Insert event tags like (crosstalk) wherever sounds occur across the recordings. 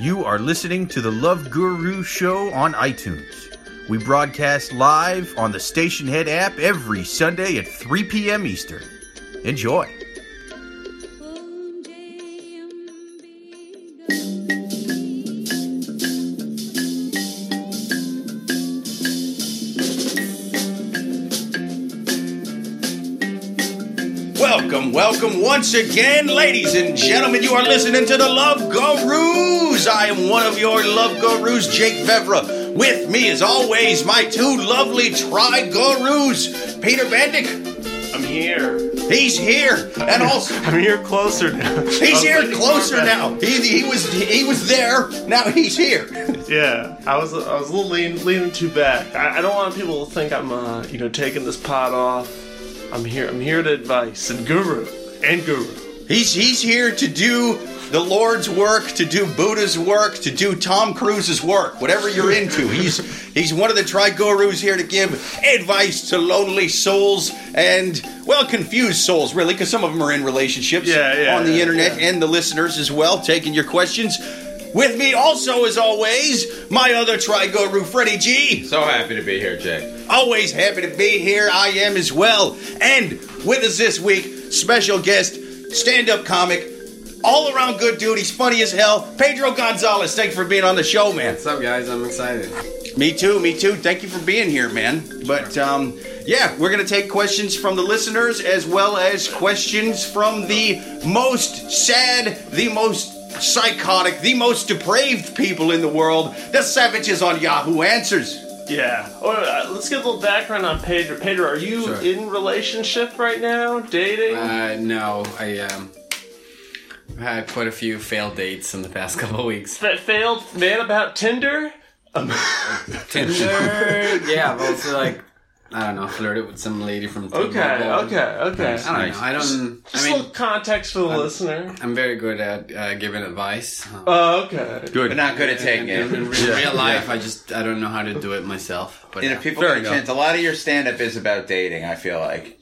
You are listening to the Love Guru Show on iTunes. We broadcast live on the Stationhead app every Sunday at 3 p.m. Eastern. Enjoy. Welcome, once again, ladies and gentlemen. You are listening to the Love Gurus. I am one of your Love Gurus, Jake Vevera. With me, as always, my two lovely tri gurus, Peter Bandyk. I'm here. He's here, and (laughs) also I'm here closer now. he's here closer now. He, he was he was there. Now he's here. (laughs) Yeah, I was I was a little lean, leaning too back. I, I don't want people to think I'm uh, you know taking this pot off. I'm here. I'm here to advice and guru and guru. He's he's here to do the Lord's work, to do Buddha's work, to do Tom Cruise's work, whatever you're into. He's he's one of the tri gurus here to give advice to lonely souls and well confused souls, really, because some of them are in relationships Yeah, yeah, on the yeah, internet yeah. and the listeners as well, taking your questions. With me also, as always, my other tri guru, Freddy G. So happy to be here, Jake. Always happy to be here. I am as well. And with us this week, special guest, stand up comic, all around good dude. He's funny as hell. Pedro Gonzalez, thanks for being on the show, man. What's up, guys? I'm excited. Me too, me too. Thank you for being here, man. But um, yeah, we're gonna take questions from the listeners as well as questions from the most sad, the most psychotic, the most depraved people in the world, the savages on Yahoo Answers. Yeah. Oh, uh, let's get a little background on Pedro. Pedro, are you Sure. in relationship right now? Dating? Uh, no, I um, I've had quite a few failed dates in the past (laughs) couple of weeks. Fa- failed man about Tinder? (laughs) Tinder, yeah, I've like I don't know, flirted with some lady from Tinder. Okay, okay, okay. I don't know. I don't. Just I a mean, little context for the listener. I'm very good at uh, giving advice. Oh, okay. Good. But not good at taking in, in, it. in real life, I just I don't know how to do it myself. But You know, yeah. people Fair get a enough. chance. A lot of your stand up is about dating, I feel like.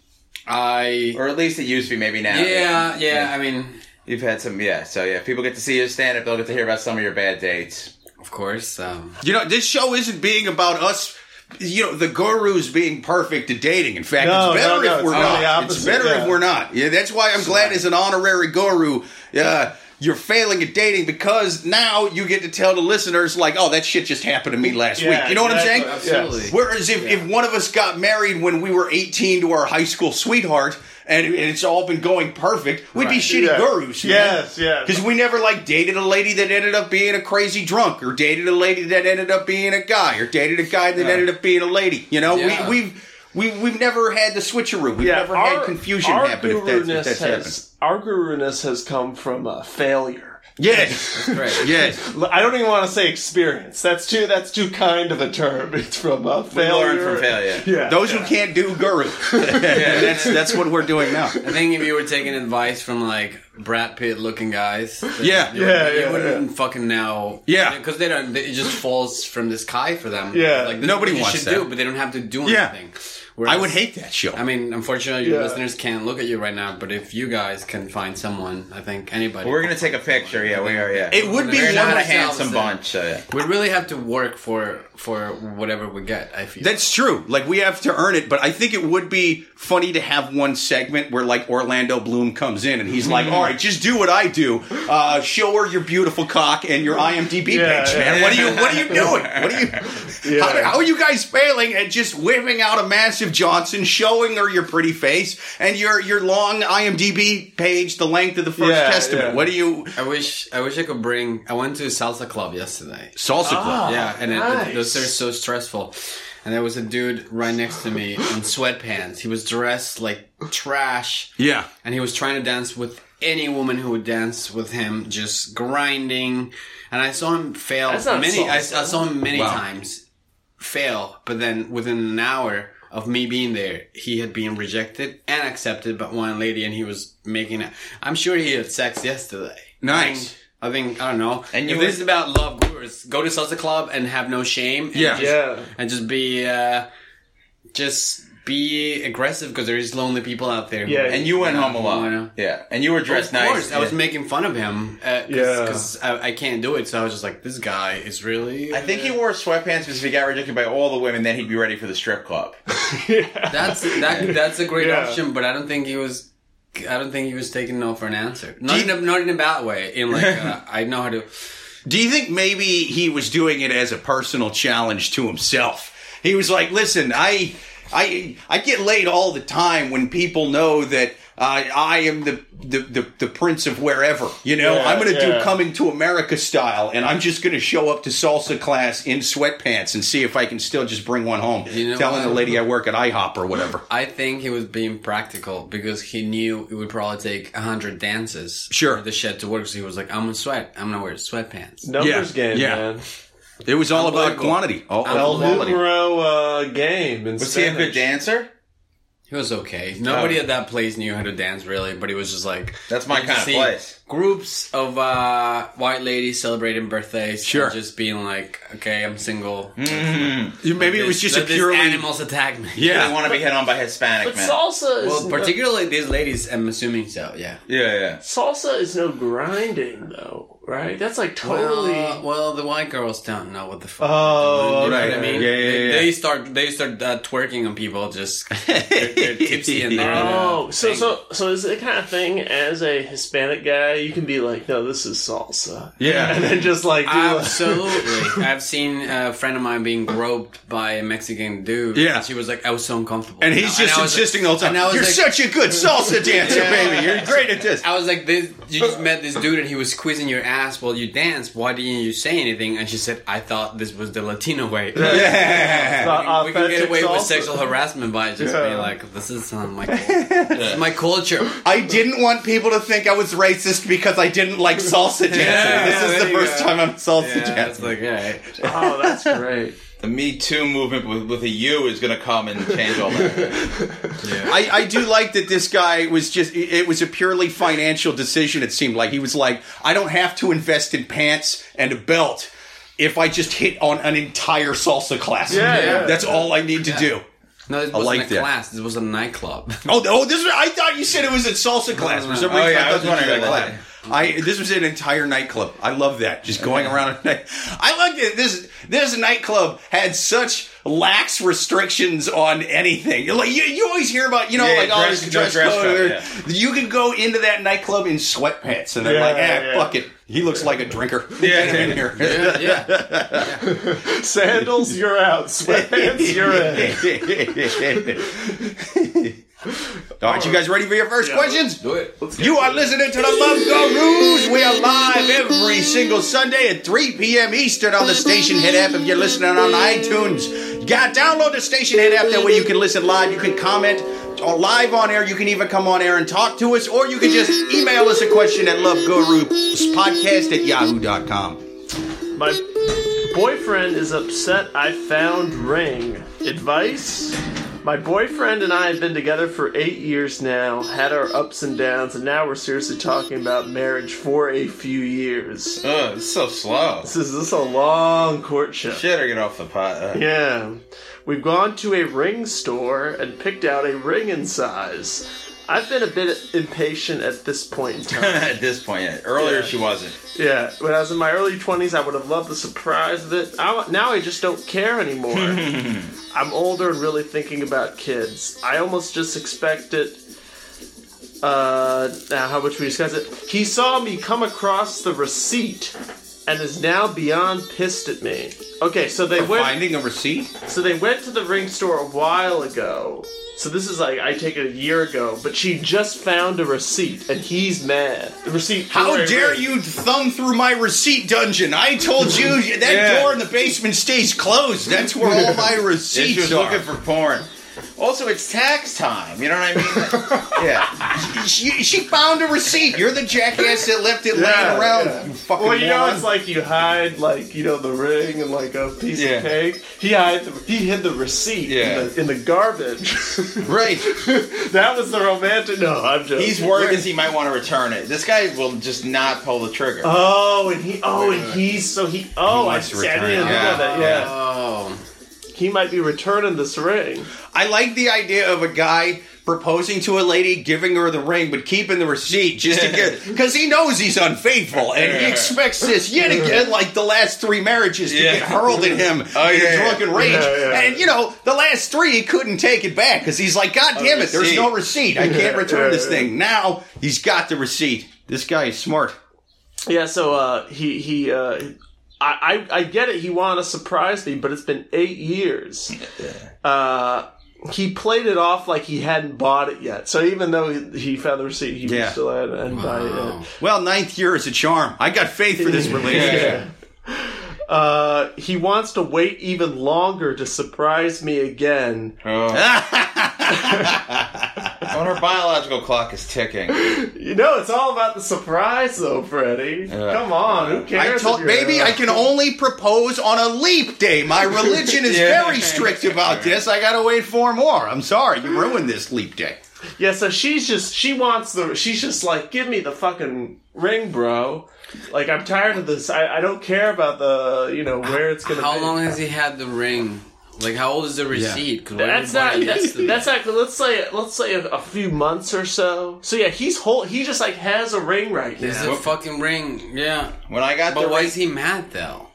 I Or at least it used to be, maybe now. yeah yeah. I mean, You've had some, yeah. So, yeah, people get to see your stand up, they'll get to hear about some of your bad dates. of course. Um, You know, this show isn't being about us. You know, the gurus being perfect at dating. In fact, No, it's better no, no, if we're not. opposite, it's better yeah. if we're not. Yeah, that's why I'm glad as an honorary guru, uh, you're failing at dating because now you get to tell the listeners like, "Oh, that shit just happened to me last Yeah, week." You know what I'm saying? absolutely. Whereas if, if one of us got married when we were 18 to our high school sweetheart and, and it's all been going perfect, we'd be Right. shitty Yeah. gurus. man. Yes, yes. Because we never like dated a lady that ended up being a crazy drunk, or dated a lady that ended up being a guy, or dated a guy that Yeah. ended up being a lady. You know, Yeah. we, we've we, we've never had the switcheroo. We've never had confusion our happen. If that's, if guru-ness that's happened. Our guru-ness has come from a failure. Yes, great. yes. I don't even want to say experience. That's too. That's too kind of a term. It's from uh, We failure. learn from failure. Yeah. Those who can't do guru. (laughs) that's that's what we're doing now. I think if you were taking advice from like Brad Pitt looking guys, then Yeah. you, Yeah, you yeah, wouldn't fucking know. Yeah. because they don't. It just falls from the sky for them. Yeah. like Nobody what you wants should that. do, but they don't have to do Yeah. Anything. I would hate that show. I mean, unfortunately, your Yeah. listeners can't look at you right now. But if you guys can find someone, I think anybody. We're going to take a picture, yeah, we are, yeah. It would be one not a handsome bunch, uh, so yeah. we really have to work for for whatever we get. I feel That's true. Like we have to earn it, but I think it would be funny to have one segment where like Orlando Bloom comes in and he's like, "All right, just do what I do. Uh, show her your beautiful cock and your IMDb Yeah, page, yeah. man. What are you What are you (laughs) doing? What are you? How, Yeah. how are you guys failing at just whipping out a massive Johnson, showing her your pretty face and your your long IMDb page, the length of the First Yeah, Testament? yeah. What do you? I wish I wish I could bring. I went to a salsa club yesterday. Salsa club. Yeah, and it, it, those are so stressful. And there was a dude right next to me in sweatpants. He was dressed like trash, Yeah. and he was trying to dance with any woman who would dance with him, just grinding. And I saw him fail many. I, I saw him many Wow. times fail, but then within an hour of me being there, he had been rejected and accepted by one lady, and he was making it. I'm sure he had sex yesterday. Nice. I think I don't know. And And you if were- this is about love gurus, go to salsa club and have no shame. And Yeah. just, Yeah. and just be uh, just be aggressive because there's lonely people out there. Yeah, And you went home I alone. know. Yeah. And you were dressed nice. of course, nice. I was making fun of him because Yeah. I, I can't do it. So I was just like, this guy is really. I think he wore sweatpants because if he got rejected by all the women, then he'd be ready for the strip club. (laughs) yeah. That's that. That's a great Yeah. option, but I don't think he was. I don't think he was taking no for an answer. Not in a, not in a bad way. In like, uh, (laughs) I know how to. Do you think maybe he was doing it as a personal challenge to himself? He was like, "Listen, I, I, I get laid all the time when people know that uh, I am the, the the the prince of wherever. You know, Yeah, I'm going to do coming to America style, and I'm just going to show up to salsa class in sweatpants and see if I can still just bring one home. You know telling what? the lady I work at IHOP or whatever. I think he was being practical because he knew it would probably take a hundred dances Sure. for the shed to work. So he was like, "I'm gonna sweat. I'm gonna wear sweatpants." Numbers Yeah, game, yeah. man. It was all about quantity. All, El all quality. numero uh, game. In Was he a good dancer? He was okay. Nobody at that place knew how to dance really, but he was just like That's my kind of place. Groups of uh, white ladies celebrating birthdays, Sure. just being like, "Okay, I'm single." Maybe it was just a Let purely animals attack me. They yeah. want to be hit on by Hispanic But men. salsa is Well, no- particularly these ladies, I'm assuming so. Yeah. yeah, yeah. salsa is no grinding though, right? That's like totally. Well, well, the white girls don't know what the fuck. Oh, doing, you know right. what I mean? Yeah, yeah, they, yeah. they start they start uh, twerking on people. Just (laughs) they're, they're tipsy and they're Oh, so bang. so so is it the kind of thing as a Hispanic guy you can be like, no, this is salsa, (laughs) Yeah. and then just like do Absolutely. (laughs) I've seen a friend of mine being groped by a Mexican dude. Yeah. And she was like, I was so uncomfortable. And he's just I was insisting the whole time. and I was You're like- such a good salsa (laughs) dancer, Yeah. baby. You're great at this. I was like, this, you just met this dude and he was squeezing your ass while you danced. Why didn't you say anything? And she said, I thought this was the Latino way. Yeah. We can get Authentic away with sexual harassment by just Yeah. being like, this is my, this is my culture. I didn't want people to think I was racist because I didn't like salsa (laughs) dancing. Yeah, this is the first go. time I'm salsa Yeah, it's dancing. like, alright. oh, that's great. The Me Too movement with, with a U is going to come and change all that. (laughs) I, I do like that this guy was just, it was a purely financial decision, it seemed like. He was like, I don't have to invest in pants and a belt if I just hit on an entire salsa class. Yeah, yeah. That's all I need to do. No, this wasn't like a that. class. This was a nightclub. (laughs) Oh, oh, this was, I thought you said it was a salsa class. For some Oh, yeah, I thought was this wondering about that. I this was an entire nightclub. I love that. Just going around at night. (laughs) I like it. this this nightclub had such lax restrictions on anything. Like you, you always hear about, you know, Yeah, like oh, dress- this dress, dress code. code, or- You can go into that nightclub in sweatpants and they're Yeah, like, eh, yeah. fuck it. He looks like a drinker. (laughs) Yeah. (laughs) Get in here. yeah, yeah. (laughs) Sandals, you're out. Sweatpants, you're in. All right, you guys ready for your first questions? Do it. You are listening to the Love Gurus. We are live every single Sunday at 3 p.m. Eastern on the Stationhead app. If you're listening on iTunes, you got download the Stationhead app. That way you can listen live. You can comment or live on air. You can even come on air and talk to us, or you can just email us a question at loveguruspodcast at yahoo.com. My boyfriend is upset I found ring. Advice? My boyfriend and I have been together for eight years now, had our ups and downs, and now we're seriously talking about marriage for a few years. Oh, it's so slow. This is, this is a long courtship. Shit, or get off the pot. Uh, Yeah. We've gone to a ring store and picked out a ring in size. I've been a bit impatient at this point in (laughs) time. At this point, yeah. earlier Yeah. she wasn't. Yeah, when I was in my early 20s, I would have loved the surprise of it. I, now I just don't care anymore. (laughs) I'm older and really thinking about kids. I almost just expect it. Uh, now, how much we discuss it? He saw me come across the receipt and is now beyond pissed at me. Okay, so they went. Finding a receipt? So they went to the ring store a while ago. So this is like I take it a year ago, but she just found a receipt and he's mad. The receipt. How dare ring. you thumb through my receipt dungeon? I told you (laughs) that Yeah. door in the basement stays closed. That's where all my (laughs) receipts she was are. looking for porn. Also, it's tax time. You know what I mean? yeah. She, she found a receipt. You're the jackass that left it Yeah, laying around. yeah. You fucking Well, you know, it's like you hide, like you know, the ring and like a piece Yeah. of cake. He hid, the, he hid the receipt Yeah. in, the, in the garbage. (laughs) right. (laughs) that was the romantic. No, I'm just. He's worried because he might want to return it. This guy will just not pull the trigger. Oh, and he. Oh, and he's so he. Oh, I wants to. I didn't it. know Yeah. that. Yeah. Oh. He might be returning this ring. I like the idea of a guy proposing to a lady, giving her the ring, but keeping the receipt just to get because he knows he's unfaithful and he expects this yet again, like the last three marriages, to Yeah. get hurled at him Oh, in yeah, drunken rage. Yeah. And you know, the last three he couldn't take it back because he's like, God damn it, there's no receipt. I can't return this thing. Now he's got the receipt. This guy is smart. Yeah, so uh, he he uh, I, I I get it. He wanted to surprise me, but it's been eight years. Uh, he played it off like he hadn't bought it yet. So even though he, he found the receipt, he Yeah. still had and buy it. Well, ninth year is a charm. I got faith for this relationship. (laughs) Uh, he wants to wait even longer to surprise me again. Oh. (laughs) (laughs) (laughs) when her biological clock is ticking. You know, it's all about the surprise, though, Freddy. Come on, who I cares? told baby I can only propose on a leap day. My religion is (laughs) Yeah. very strict about this. I gotta wait four more. I'm sorry, you ruined this leap day. Yeah, so she's just she wants the she's just like, give me the fucking ring, bro. Like I'm tired of this. I, I don't care about the you know where it's gonna How be. long has he had the ring? Like, how old is the receipt? 'Cause what That's if not he that's, gets that's that? not let's say let's say a, a few months or so. So yeah, he's whole he just like has a ring right It's now. a fucking ring. Yeah. When I got But the why ring, is he mad though?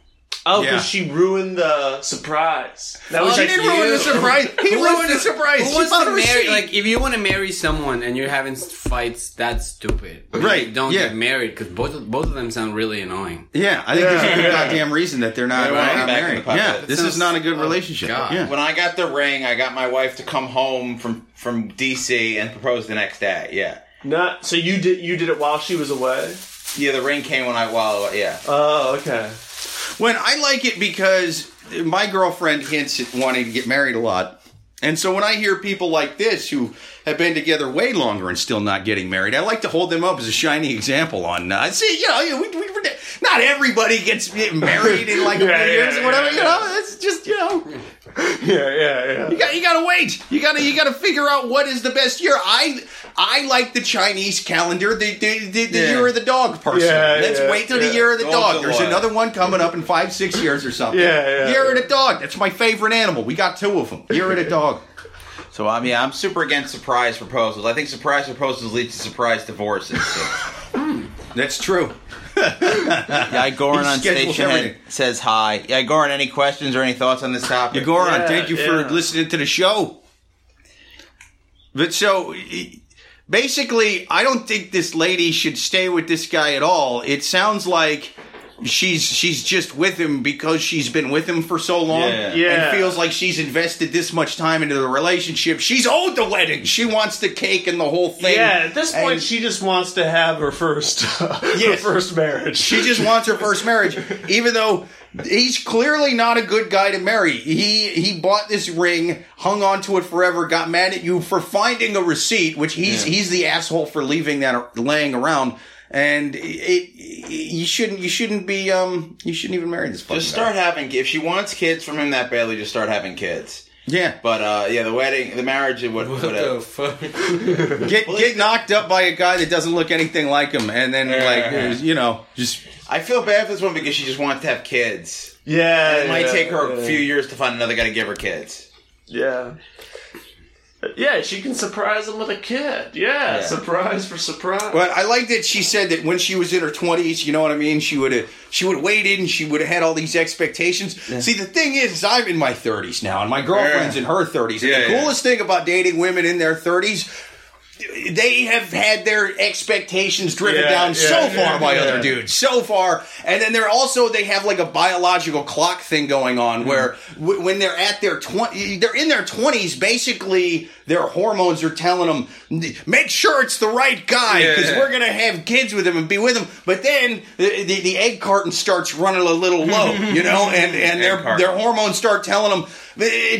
Oh, Yeah. because she ruined the surprise. That was Fuck He like, didn't ruin the surprise. (laughs) He Who wants ruined the to- surprise. Who She wants found to a marry? receipt. Like, if you want to marry someone and you're having fights, that's stupid. Right, You don't yeah. get married because both of, both of them sound really annoying. yeah, I think there's a good goddamn reason that they're not, Yeah, well, not back in married. the pocket. Yeah, That this is sounds- not a good oh, relationship. God. Yeah. when I got the ring, I got my wife to come home from from DC and propose the next day. Yeah, not so you did you did it while she was away. yeah. The ring came when I while yeah. Oh, okay. When I like it because my girlfriend hints at wanting to get married a lot. And so when I hear people like this who have been together way longer and still not getting married, I like to hold them up as a shining example on, uh, see, you know, we, we, not everybody gets married in like a few (laughs) Yeah, yeah, years or whatever, yeah, you know, it's just, you know, (laughs) Yeah, yeah, yeah. you got you got to wait. You got to you got to figure out what is the best year. I I like the Chinese calendar, the the, the, the Yeah. year of the dog personally. Yeah, Let's yeah, wait till the year of the Go dog. There's what? another one coming up in 5 6 years or something. Yeah, yeah, Year of the dog. That's my favorite animal. We got two of them. Year of the (laughs) dog. So I mean, I'm super against surprise proposals. I think surprise proposals lead to surprise divorces. So. Hmm. That's true. Yeah, Goran on schedules Stationhead says hi. Yeah, Goran, any questions or any thoughts on this topic? Goran, Yeah, thank you for listening to the show. But so basically, I don't think this lady should stay with this guy at all. It sounds like she's she's just with him because she's been with him for so long Yeah. Yeah. and feels like she's invested this much time into the relationship. She's owed the wedding. She wants the cake and the whole thing. Yeah, at this point, And- she just wants to have her first, (laughs) her first marriage. She just wants her first marriage, even though he's clearly not a good guy to marry. He he bought this ring, hung on to it forever, got mad at you for finding a receipt, which he's he's the asshole for leaving that laying around. And it, it you shouldn't you shouldn't be um you shouldn't even marry this fucking just guy. start having. If she wants kids from him that badly, just start having kids. yeah But uh, yeah, the wedding, the marriage, it would. What would the fuck? (laughs) get get knocked up by a guy that doesn't look anything like him, and then like you know just I feel bad for this one because she just wants to have kids. yeah, It might take her a few years to find another guy to give her kids. Yeah. Yeah, she can surprise him with a kid. Yeah, Yeah. surprise for surprise. But I like that she said that when she was in her twenties, you know what I mean. She would have she would have waited and she would have had all these expectations. See, the thing is, is I'm in my thirties now, and my girlfriend's Yeah. in her thirties. And Yeah, the yeah. coolest thing about dating women in their thirties. They have had their expectations driven Yeah, down yeah, so far by other dudes, so far, and then they're also they have like a biological clock thing going on mm-hmm. where w- when they're at their twenty, they're in their twenties. Basically, their hormones are telling them, make sure it's the right guy because we're gonna have kids with him and be with him. But then the, the, the egg carton starts running a little low, (laughs) you know, and and their carton. their hormones start telling them,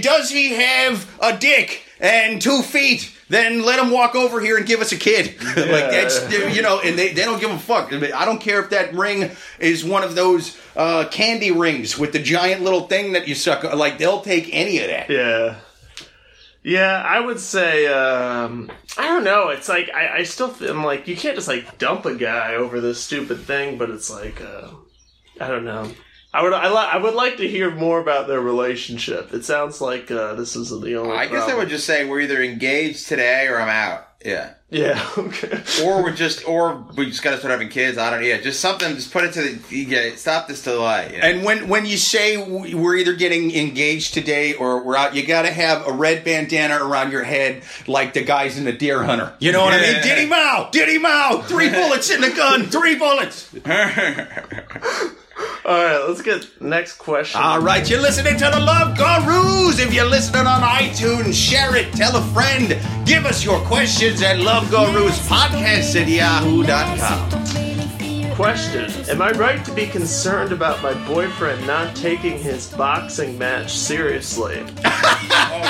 does he have a dick and two feet? Then let them walk over here and give us a kid. (laughs) like that's you know, and they, they don't give a fuck. I don't care if that ring is one of those uh, candy rings with the giant little thing that you suck. Like they'll take any of that. yeah. Yeah, I would say, um, I don't know. It's like, I, I still feel I'm like, you can't just like dump a guy over this stupid thing, but it's like, uh, I don't know. I would I, li- I would like to hear more about their relationship. It sounds like uh, this isn't the only. I guess I would just say we're either engaged today or I'm out. Yeah. Yeah. (laughs) Okay. Or we're just, or we just gotta start having kids. I don't. Know, yeah, just something. Just put it to the. Yeah, stop this delay. Yeah. And when when you say we- we're either getting engaged today or we're out, you got to have a red bandana around your head like the guys in the Deer Hunter. You know what I mean? Diddy Mao, Diddy Mao, three (laughs) bullets in the gun, three bullets. (laughs) All right. Let's get next question. All right, you're listening to the Love Gurus. If you're listening on iTunes, share it, tell a friend. Give us your questions at Love Gurus Podcast at yahoo.com. Question: Am I right to be concerned about my boyfriend not taking his boxing match seriously? (laughs) oh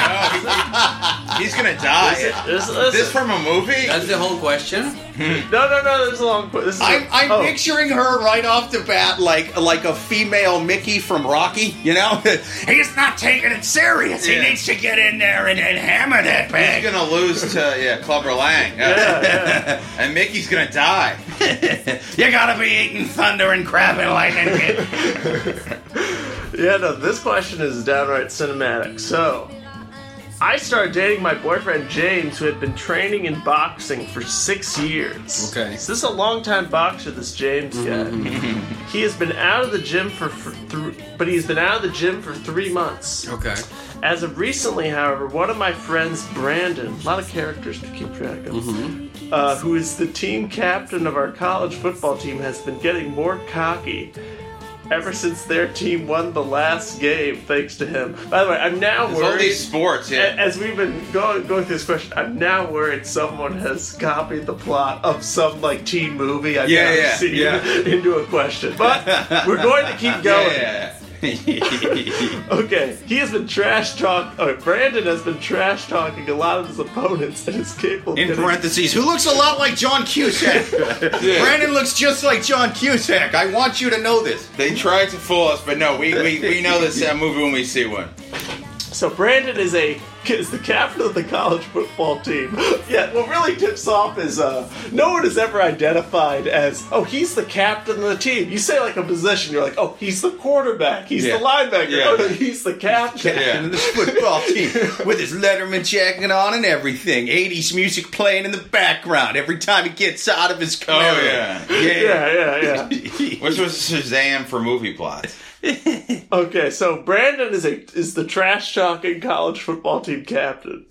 no, he's gonna die. This, Is this from a movie? That's the whole question. no, no, no. There's a long. que- This is I'm, a- I'm oh. picturing her right off the bat like like a female Mickey from Rocky. You know, (laughs) he's not taking it serious. Yeah. He needs to get in there and, and hammer that bag. He's bag. gonna lose to yeah Clubber Lang. Yeah, yeah. (laughs) and Mickey's gonna die. (laughs) you gotta be eating thunder and crabbing lightning. kid. Yeah, no, this question is downright cinematic. So, I started dating my boyfriend James, who had been training in boxing for six years. Okay. So this is a long-time boxer, this James guy. he has been out of the gym for, for th- but he's been out of the gym for three months. Okay. As of recently, however, one of my friends, Brandon, a lot of characters to keep track of, uh, who is the team captain of our college football team, has been getting more cocky ever since their team won the last game, thanks to him. By the way, I'm now There's all worried. these sports. Yeah. As we've been going going through this question, I'm now worried someone has copied the plot of some like teen movie I've Yeah, never yeah, seen yeah. (laughs) into a question. But we're going to keep (laughs) going. Yeah, (laughs) Okay, he has been trash talk. Oh, Brandon has been trash talking a lot of his opponents and is capable. of In getting- parentheses, who looks a lot like John Cusack. (laughs) Brandon looks just like John Cusack. I want you to know this. They tried to fool us, but no, we we, we know this uh, movie when we see one. So Brandon is a is the captain of the college football team. Yeah, what really tips off is uh, no one is ever identified as oh he's the captain of the team. You say like a position, you're like oh he's the quarterback, he's Yeah. the linebacker, Yeah. oh no, he's the captain. Yeah. in this football team (laughs) with his Letterman jacket on and everything. 80s music playing in the background every time he gets out of his car. Oh, yeah. yeah. Yeah, yeah, yeah. (laughs) Which was Shazam for movie plots. (laughs) Okay, so Brandon is a is the trash talking college football team captain.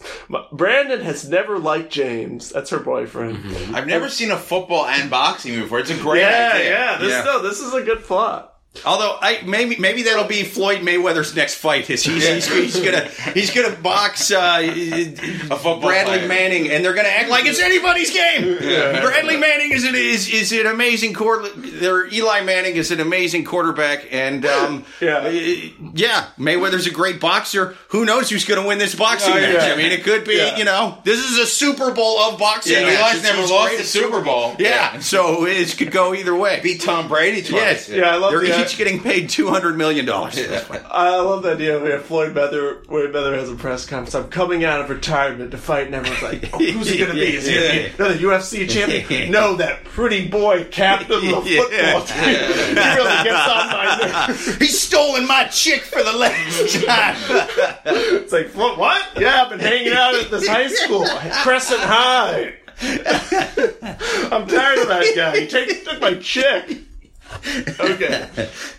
Brandon has never liked James. That's her boyfriend. I've never seen a football and boxing before. It's a great Yeah, idea. yeah. This no, this is a good plot. Although I maybe maybe that'll be Floyd Mayweather's next fight. He's, he's, he's gonna he's gonna box uh, football Bradley player. Manning, and they're gonna act like it's anybody's game. Bradley Manning is an is, is an amazing quarter. Their Eli Manning is an amazing quarterback, and um, (laughs) Yeah. yeah, Mayweather's a great boxer. Who knows who's gonna win this boxing Oh, match? yeah. I mean, it could be Yeah. you know this is a Super Bowl of boxing. Yeah. Eli's never lost the Super Bowl. Yeah, so it could go either way. Beat Tom Brady twice. Yes, Yeah, I love They're each getting paid two hundred million dollars. I love the idea where Floyd Mayweather, has a press conference. I'm coming out of retirement to fight, and everyone's like, oh, "Who's he going to be? Is he going to be another UFC champion? (laughs) No, that pretty boy captain of the football team. he really gets on my nerves. (laughs) He's stolen my chick for the last time. It's like, what? what? Yeah, I've been hanging out at this high school, Crescent High. (laughs) I'm tired of that guy. He take, took my chick. Okay.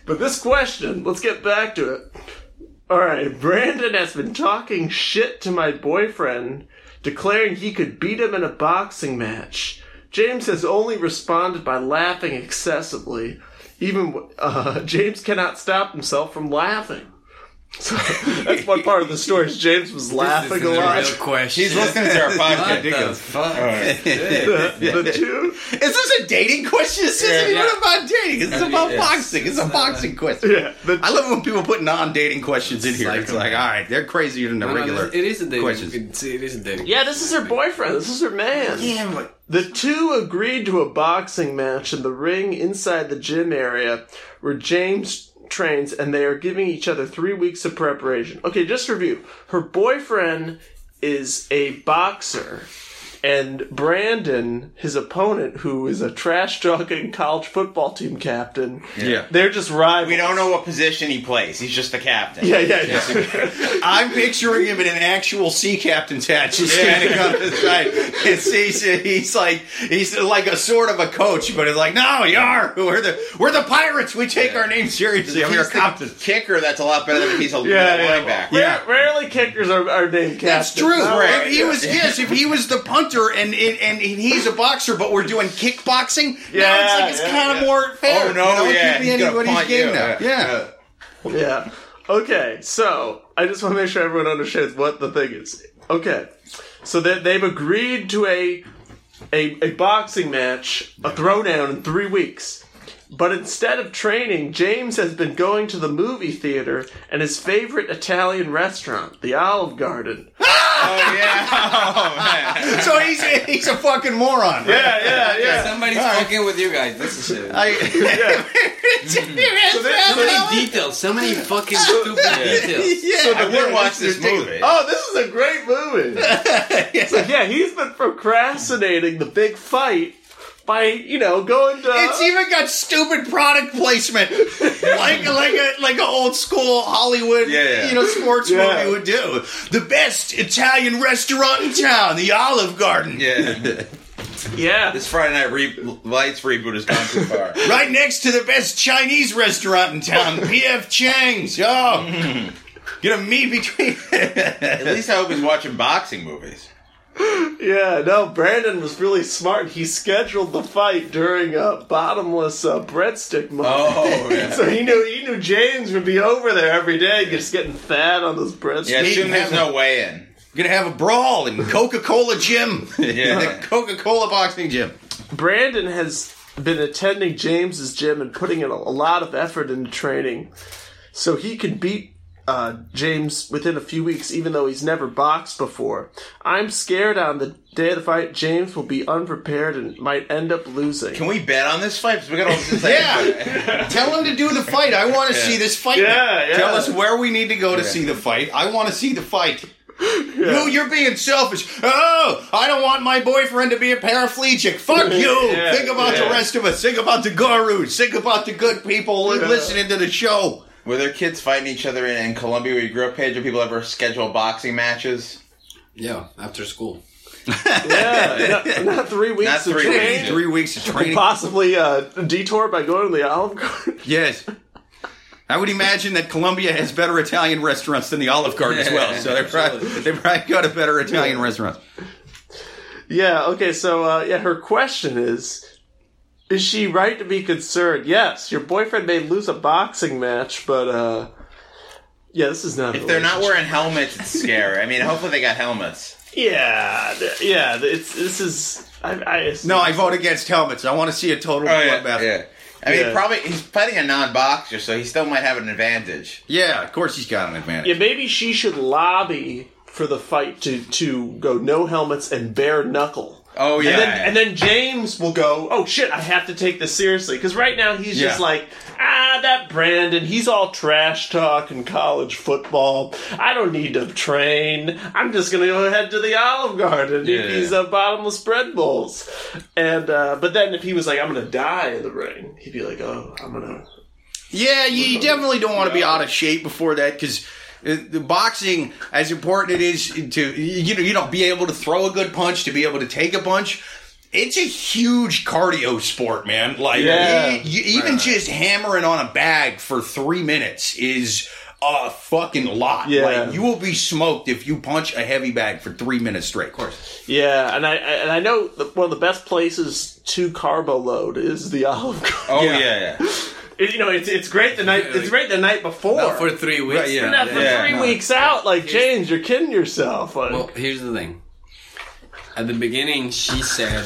But this question, let's get back to it. Alright, Brandon has been talking shit to my boyfriend, declaring he could beat him in a boxing match. James has only responded by laughing excessively. Even uh, (laughs) James cannot stop himself from laughing. So that's one part of the story. Is James was laughing This a is lot. real question. He's listening to our What podcast. the fuck? the, the two, Is this a dating question? This isn't Yeah. even about dating. This is about Yes. boxing. It's a boxing question. yeah, the, I love when people put non-dating questions in here. Like It's like, all right, they're crazier than the No, no, regular. it is a dating. questions. It's, it is a dating. yeah, this is her boyfriend. This is her man. Yeah, but The two agreed to a boxing match in the ring inside the gym area where James trains, and they are giving each other three weeks of preparation. Okay, just review. Her boyfriend is a boxer, And Brandon, his opponent, who is a trash talking college football team captain, Yeah. they're just rivals. We don't know what position he plays. He's just the captain. Yeah, yeah, yeah. (laughs) I'm picturing him in an actual sea captain's hat, just standing on the side. It's, he's, he's like he's like a sort of a coach, but it's like, no, you are. We're the we're the pirates. We take our name seriously. I'm your He's the captain. kicker. That's a lot better than if he's a Yeah, yeah. linebacker. Rare- Rarely kickers are, are named captains. That's true. No, If he was yes, if he was the punter and and, and he's a boxer, but we're doing kickboxing. Yeah, now it's like it's yeah, kind of yeah. more oh, fair. Oh no, you know, it yeah, could be anybody's game you. now. Yeah. Yeah. Okay, so I just want to make sure everyone understands what the thing is. Okay, so they, they've agreed to a, a a boxing match, a throwdown in three weeks. But instead of training, James has been going to the movie theater and his favorite Italian restaurant, the Olive Garden. (laughs) Oh yeah. Oh man. So he's he's a fucking moron. Right? Yeah, yeah, yeah. Somebody's fucking with you guys. This is it. I, yeah. (laughs) So many details. So many fucking stupid details. yeah, I would watch this ridiculous. movie. Oh, this is a great movie. (laughs) So yeah, he's been procrastinating the big fight by you know going to. It's even got stupid product placement, (laughs) like like a like an old school Hollywood, Yeah, yeah. you know, sports Yeah. movie would do. The best Italian restaurant in town, the Olive Garden. Yeah. (laughs) yeah. This Friday Night re- Lights reboot has gone too far. (laughs) Right next to the best Chinese restaurant in town, P.F. Chang's. Oh, get a meet between. At least I hope he's watching boxing movies. Yeah, no, Brandon was really smart. He scheduled the fight during a bottomless uh, breadstick month. Oh, (laughs) yeah. so he knew he knew James would be over there every day, just getting fat on those breadsticks. Yeah, soon there's no way in. Gonna have a brawl in Coca Cola gym. (laughs) Yeah. the Coca Cola boxing gym. Brandon has been attending James's gym and putting in a, a lot of effort into training, so he can beat uh, James within a few weeks, even though he's never boxed before. I'm scared on the day of the fight, James will be unprepared and might end up losing. Can we bet on this fight? we got all this (laughs) Yeah. Tell him to do the fight. I want to see this fight. Yeah, yeah. Tell us where we need to go to Yeah. see the fight. I want to see the fight. You, you're being selfish. Oh, I don't want my boyfriend to be a paraplegic. Fuck you. Yeah, Think about the rest of us. Think about the gurus. Think about the good people listening to the show. Were there kids fighting each other in, in Colombia where you grew up, Paige? Do people ever schedule boxing matches? Yeah, after school. Yeah, not, not three weeks Not of three training. weeks. Three weeks of training. Possibly uh, detour by going to the Olive Garden. (laughs) Yes. I would imagine that Colombia has better Italian restaurants than the Olive Garden as well. So they probably, they probably got a better Italian restaurant. yeah. Okay. So uh, yeah, her question is: Is she right to be concerned? Yes, your boyfriend may lose a boxing match, but uh, yeah, this is not. a If they're not wearing helmets, it's scary. I mean, hopefully they got helmets. yeah, yeah, it's this is. I, I No, I vote against helmets. I want to see a total bloodbath. yeah. I mean, Yeah. probably he's fighting a non-boxer, so he still might have an advantage. Yeah, of course he's got an advantage. Yeah, maybe she should lobby for the fight to to go no helmets and bare knuckle. Oh yeah, And then, and then James will go, oh shit, I have to take this seriously. Because right now he's just like, ah, that Brandon, he's all trash talk in college football. I don't need to train. I'm just going to go ahead to the Olive Garden Yeah. if these a bottomless bread bowls. And, uh, but then if he was like, I'm going to die in the ring, he'd be like, oh, I'm going to. Yeah, you, you definitely don't want to be out of shape before that because the Uh, boxing, as important it is to you know you know be able to throw a good punch, to be able to take a punch. It's a huge cardio sport, man. Like Yeah. you- you- even just hammering on a bag for three minutes is a fucking lot. Yeah. Like you will be smoked if you punch a heavy bag for three minutes straight. Of course. Yeah, and I and I know one of the best places to carbo load is the Olive Garden. oh Yeah. yeah, yeah. It- you know, it's it's great the night it's great the night before. Not for three weeks. Right, yeah. Not for Yeah. three weeks out, like James, you're kidding yourself. Like, Well, here's the thing. At the beginning, she said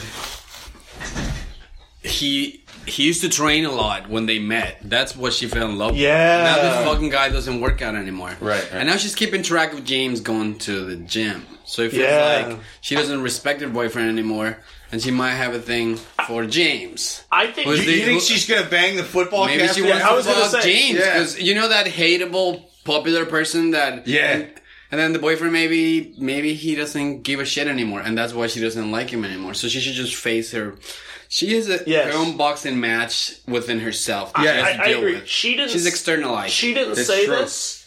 he he used to train a lot when they met. That's what she fell in love Yeah. with. Now this fucking guy doesn't work out anymore. Right, right. And now she's keeping track of James going to the gym. So it feels Yeah. like she doesn't respect her boyfriend anymore, and she might have a thing for James. I think Was You, the- you think she's gonna bang the football Maybe she wants I was to gonna fuck say- James Yeah. because you know that hateable popular person that Yeah. And then the boyfriend maybe maybe he doesn't give a shit anymore, and that's why she doesn't like him anymore. So she should just face her. She is a, Yes. her own boxing match within herself. that I, I, I agree. with. She didn't. She's externalized. She didn't That's say true. this,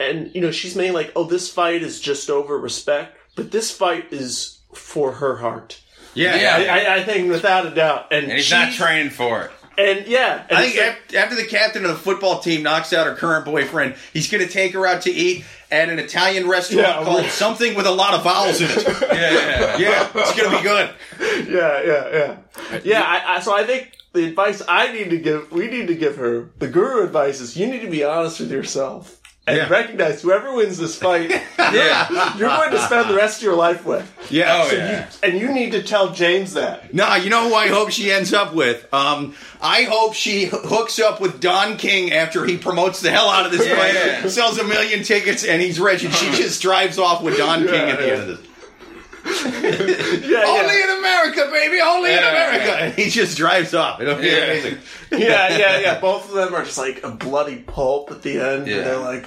and you know she's mainly like, "Oh, this fight is just over respect," but this fight is for her heart. Yeah, Yeah. I, I, I think without a doubt, and, And he's not training for it. And yeah, and I think like- after the captain of the football team knocks out her current boyfriend, he's going to take her out to eat at an Italian restaurant Yeah, called something with a lot of vowels in it. (laughs) Yeah, yeah, yeah. (laughs) yeah, it's going to be good. yeah, yeah, yeah, yeah. I, I, so I think the advice I need to give, we need to give her the guru advice is you need to be honest with yourself and Yeah. recognize whoever wins this fight, (laughs) Yeah. you're going to spend the rest of your life with. Yeah. Oh, so yeah. And you need to tell James that. Nah, you know who I hope she ends up with? Um, I hope she hooks up with Don King after he promotes the hell out of this Yeah, fight, sells a million tickets, and he's rich, and she (laughs) just drives off with Don King at the end of this. Yeah, Only yeah. in America, baby, only in Yeah, America. yeah. And he just drives off. It'll be Yeah. amazing. (laughs) yeah, yeah, yeah. Both of them are just like a bloody pulp at the end. Yeah. And they're like,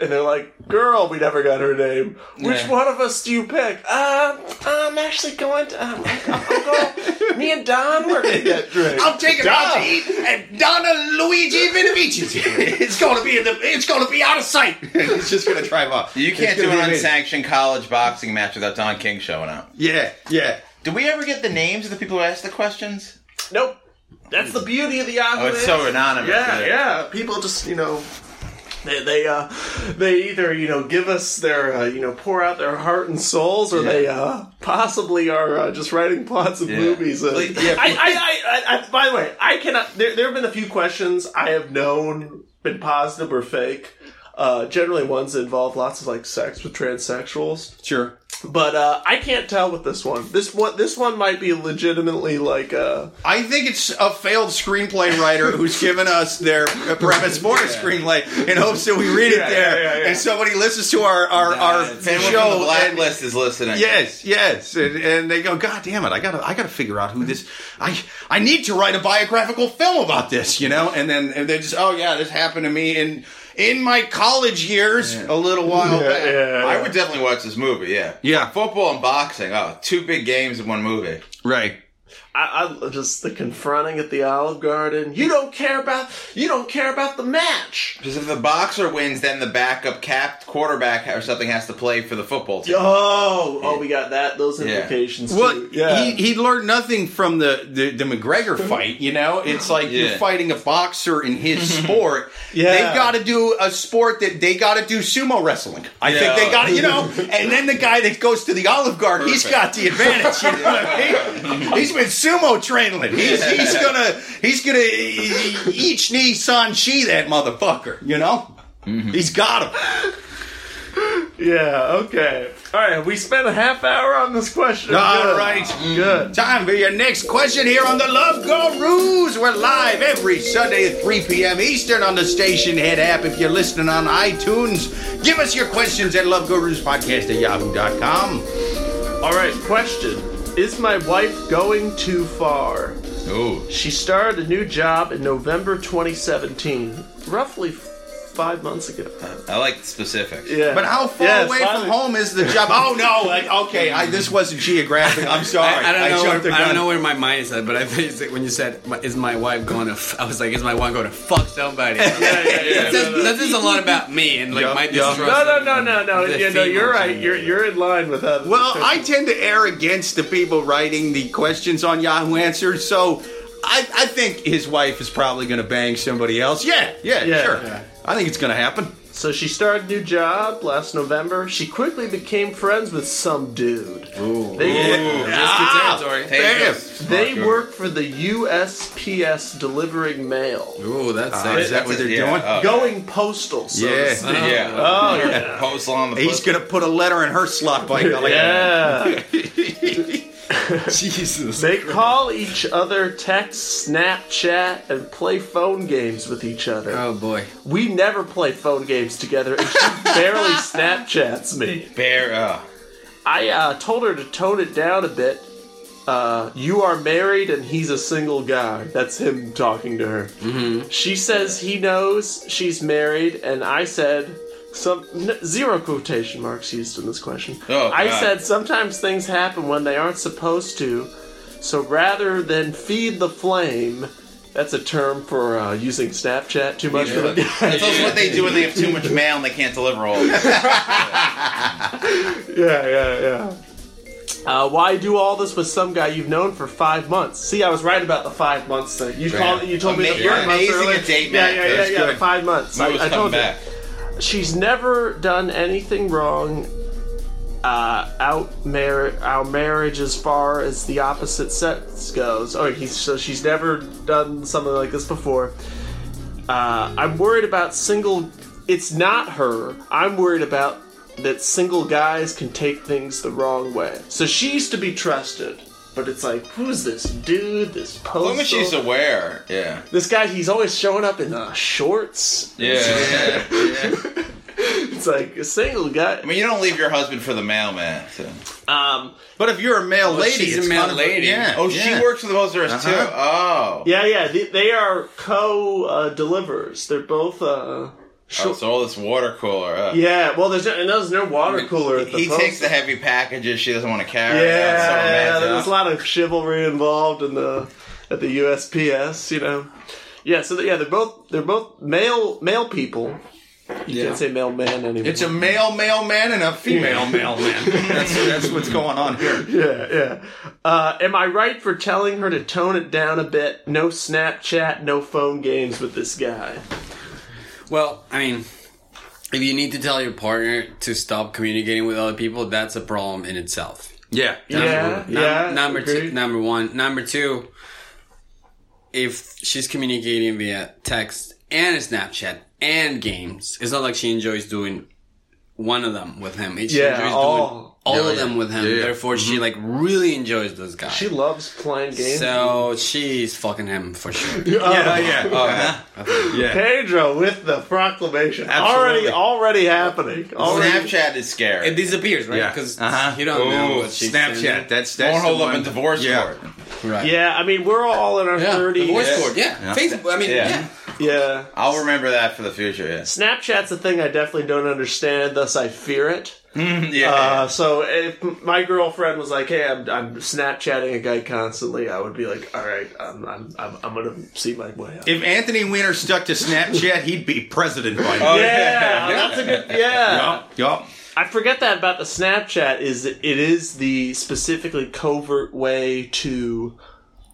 and they're like, girl, we never got her name. Which Yeah. one of us do you pick? Uh, I'm actually going to, um, I'm, I'm going, me and Don, we're going (laughs) to get drinks. I'm taking her out to eat at Donna Luigi Vinavici's. (laughs) it's going to be in the. It's going to be out of sight. (laughs) it's just going to drive off. You can't It's do gonna an be amazing. unsanctioned college boxing match without Don King showing up. Yeah, yeah. Do we ever get the names of the people who asked the questions? Nope. That's the beauty of the Yahoo. Oh, it's so anonymous. Yeah, Yeah. yeah. People just, you know, they they uh they either you know give us their uh, you know pour out their heart and souls, or Yeah. they uh possibly are uh, just writing plots of Yeah. movies. And, Well, yeah. (laughs) I, I, I, I, by the way, I cannot. There, there have been a few questions I have known been positive or fake. Uh, generally, ones that involve lots of like sex with transsexuals. Sure. But uh, I can't tell with this one. This one, this one might be legitimately like uh, I think it's a failed screenplay writer who's given us their premise for a screenplay in hopes that we read it Yeah, there yeah, yeah, yeah. and somebody listens to our our, our If anyone from show the blacklist is listening. Yes, yes, and, and they go, God damn it! I gotta, I gotta figure out who this. I, I need to write a biographical film about this, you know. And then, and they just, oh yeah, this happened to me in in my college years a little while yeah, back. yeah, I would definitely watch this movie, yeah. Yeah. Football and boxing, oh, two big games in one movie. Right. I, I just the confronting at the Olive Garden. You don't care about you don't care about the match. Because if the boxer wins, then the backup cap quarterback or something has to play for the football team. Oh, oh, we got that. Those Yeah. implications. Well, too. yeah. he he learned nothing from the, the the McGregor (laughs) fight. You know, it's like you're fighting a boxer in his (laughs) sport. Yeah. they've got to do a sport that they got to do sumo wrestling. I think they got to, you know. (laughs) And then the guy that goes to the Olive Garden, he's got the advantage. You know what I mean? He's been sumo training. He's he's (laughs) gonna he's gonna each knee san chi that motherfucker. You know, mm-hmm. he's got him. yeah. Okay. All right. We spent a half hour on this question. All Good. right. Good. Time for your next question here on the Love Gurus. We're live every Sunday at 3 p.m. Eastern on the Stationhead app. If you're listening on iTunes, give us your questions at loveguruspodcast at yahoo.com. All right. Question: Is my wife going too far? Oh. She started a new job in November 2017, roughly five months ago. I like the specifics. Yeah. But how far Yes, away finally. from home is the job? Oh, no. Like, okay, I, this wasn't geographic. I'm sorry. I, I don't know. Where, I don't know where my mind is at, but I think when you said, "Is my wife going to?" F-, I was like, "Is my wife going to fuck somebody?" Yeah, yeah, yeah. That says, that says a lot about me and like Yeah, my yeah. distrust. No, no, no, no, no. Yeah, no, you're right. You're you're in line with that. Well, I tend to err against the people writing the questions on Yahoo Answers, so I, I think his wife is probably going to bang somebody else. Yeah, yeah, Yeah, sure. yeah. I think it's going to happen. So she started a new job last November. She quickly became friends with some dude. Ooh. They, Ah, territory. Damn. they work for the USPS delivering mail. Ooh, that's sexy. is that what they're Yeah, doing? oh. Going postal. So Yeah. speak. Yeah. Oh, yeah. Postal on the He's pussy. going to put a letter in her slot bike. Like, Yeah. (laughs) (laughs) (laughs) Jesus. They call each other, text, Snapchat, and play phone games with each other. Oh boy. We never play phone games together, and she (laughs) barely Snapchats me. Bear. Uh, I uh, told her to tone it down a bit. Uh, you are married and he's a single guy. That's him talking to her. Mm-hmm. She says he knows she's married, and I said, Some n- zero quotation marks used in this question. Oh, I God. said sometimes things happen when they aren't supposed to. So rather than feed the flame, that's a term for uh, using Snapchat too much for the That's also what they do when they have too much mail and they can't deliver all. of it. (laughs) Yeah, yeah, yeah. Uh, why do all this with some guy you've known for five months? See, I was right about the five months thing. You called, you told me Ama- the you're five months amazing earlier. at date Yeah, math. yeah, yeah, That's yeah. good. Five months. I, Mo's I coming told you. back. She's never done anything wrong. Uh, out mar- our marriage as far as the opposite sex goes. Oh, he's, so she's never done something like this before. Uh, I'm worried about single. It's not her. I'm worried about that single guys can take things the wrong way. So she's to be trusted, but it's like, who's this dude? This As long as she's postal? aware. Yeah. This guy, he's always showing up in uh, shorts. Yeah, yeah, yeah. (laughs) It's like a single guy. I mean, you don't leave your husband for the mailman. So. Um, But if you're a male lady, she's a it's male kind of lady. yeah. Oh, yeah. she works for the post office too. Uh-huh. Oh. yeah, yeah, they, they are co uh, delivers. They're both. Uh, Oh, short. so all this water cooler. Uh, yeah, well, there's no, and there's no water cooler at the He post takes the heavy packages she doesn't want to carry. Yeah, That's so yeah, there's a lot of chivalry involved in the at the USPS, you know. Yeah, so yeah, they're both they're both male male people. You can't say male man anymore. It's a male mailman and a female mailman. That's that's what's going on here. yeah, yeah. Uh, am I right for telling her to tone it down a bit? No Snapchat, no phone games with this guy. Well, I mean, if you need to tell your partner to stop communicating with other people, that's a problem in itself. Yeah, Yeah, Num- yeah. Number agreed. two, number one, number two. If she's communicating via text and Snapchat and games, it's not like she enjoys doing one of them with him. She Yeah, enjoys all- doing all of them with him. Yeah. Therefore, she like really enjoys this guy. She loves playing games. so she's fucking him for sure. (laughs) yeah, yeah. Uh-huh. yeah. Pedro with the proclamation Absolutely. already already happening. Already. Snapchat is scary. It disappears, right? Yeah. Because Uh-huh. you don't know Ooh, what she's Snapchat. That's that's Won't hold up one. in divorce yeah. court. right? Yeah, I mean we're all in our Yeah, thirties. divorce court. Yeah. Yeah. Facebook. I mean, Yeah. yeah. Yeah. I'll remember that for the future. Yeah. Snapchat's a thing I definitely don't understand, thus I fear it. Yeah. Uh, so if my girlfriend was like, "Hey, I'm, I'm Snapchatting a guy constantly," I would be like, "All right, I'm I'm, I'm, I'm gonna see my way out." If Anthony Weiner stuck to Snapchat, he'd be president by now. Oh, yeah, that's a good. Yeah, Yup, yup. I forget that about the Snapchat is that it is the specifically covert way to